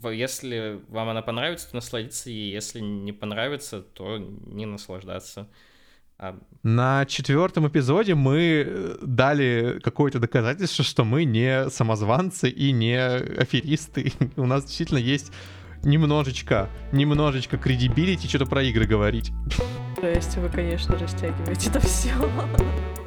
если вам она понравится, то насладиться ей, если не понравится, то не наслаждаться. А... На четвертом эпизоде мы э, дали какое-то доказательство, что мы не самозванцы и не аферисты. У нас действительно есть немножечко, немножечко кредибилити что-то про игры говорить. То есть вы, конечно, растягиваете это все.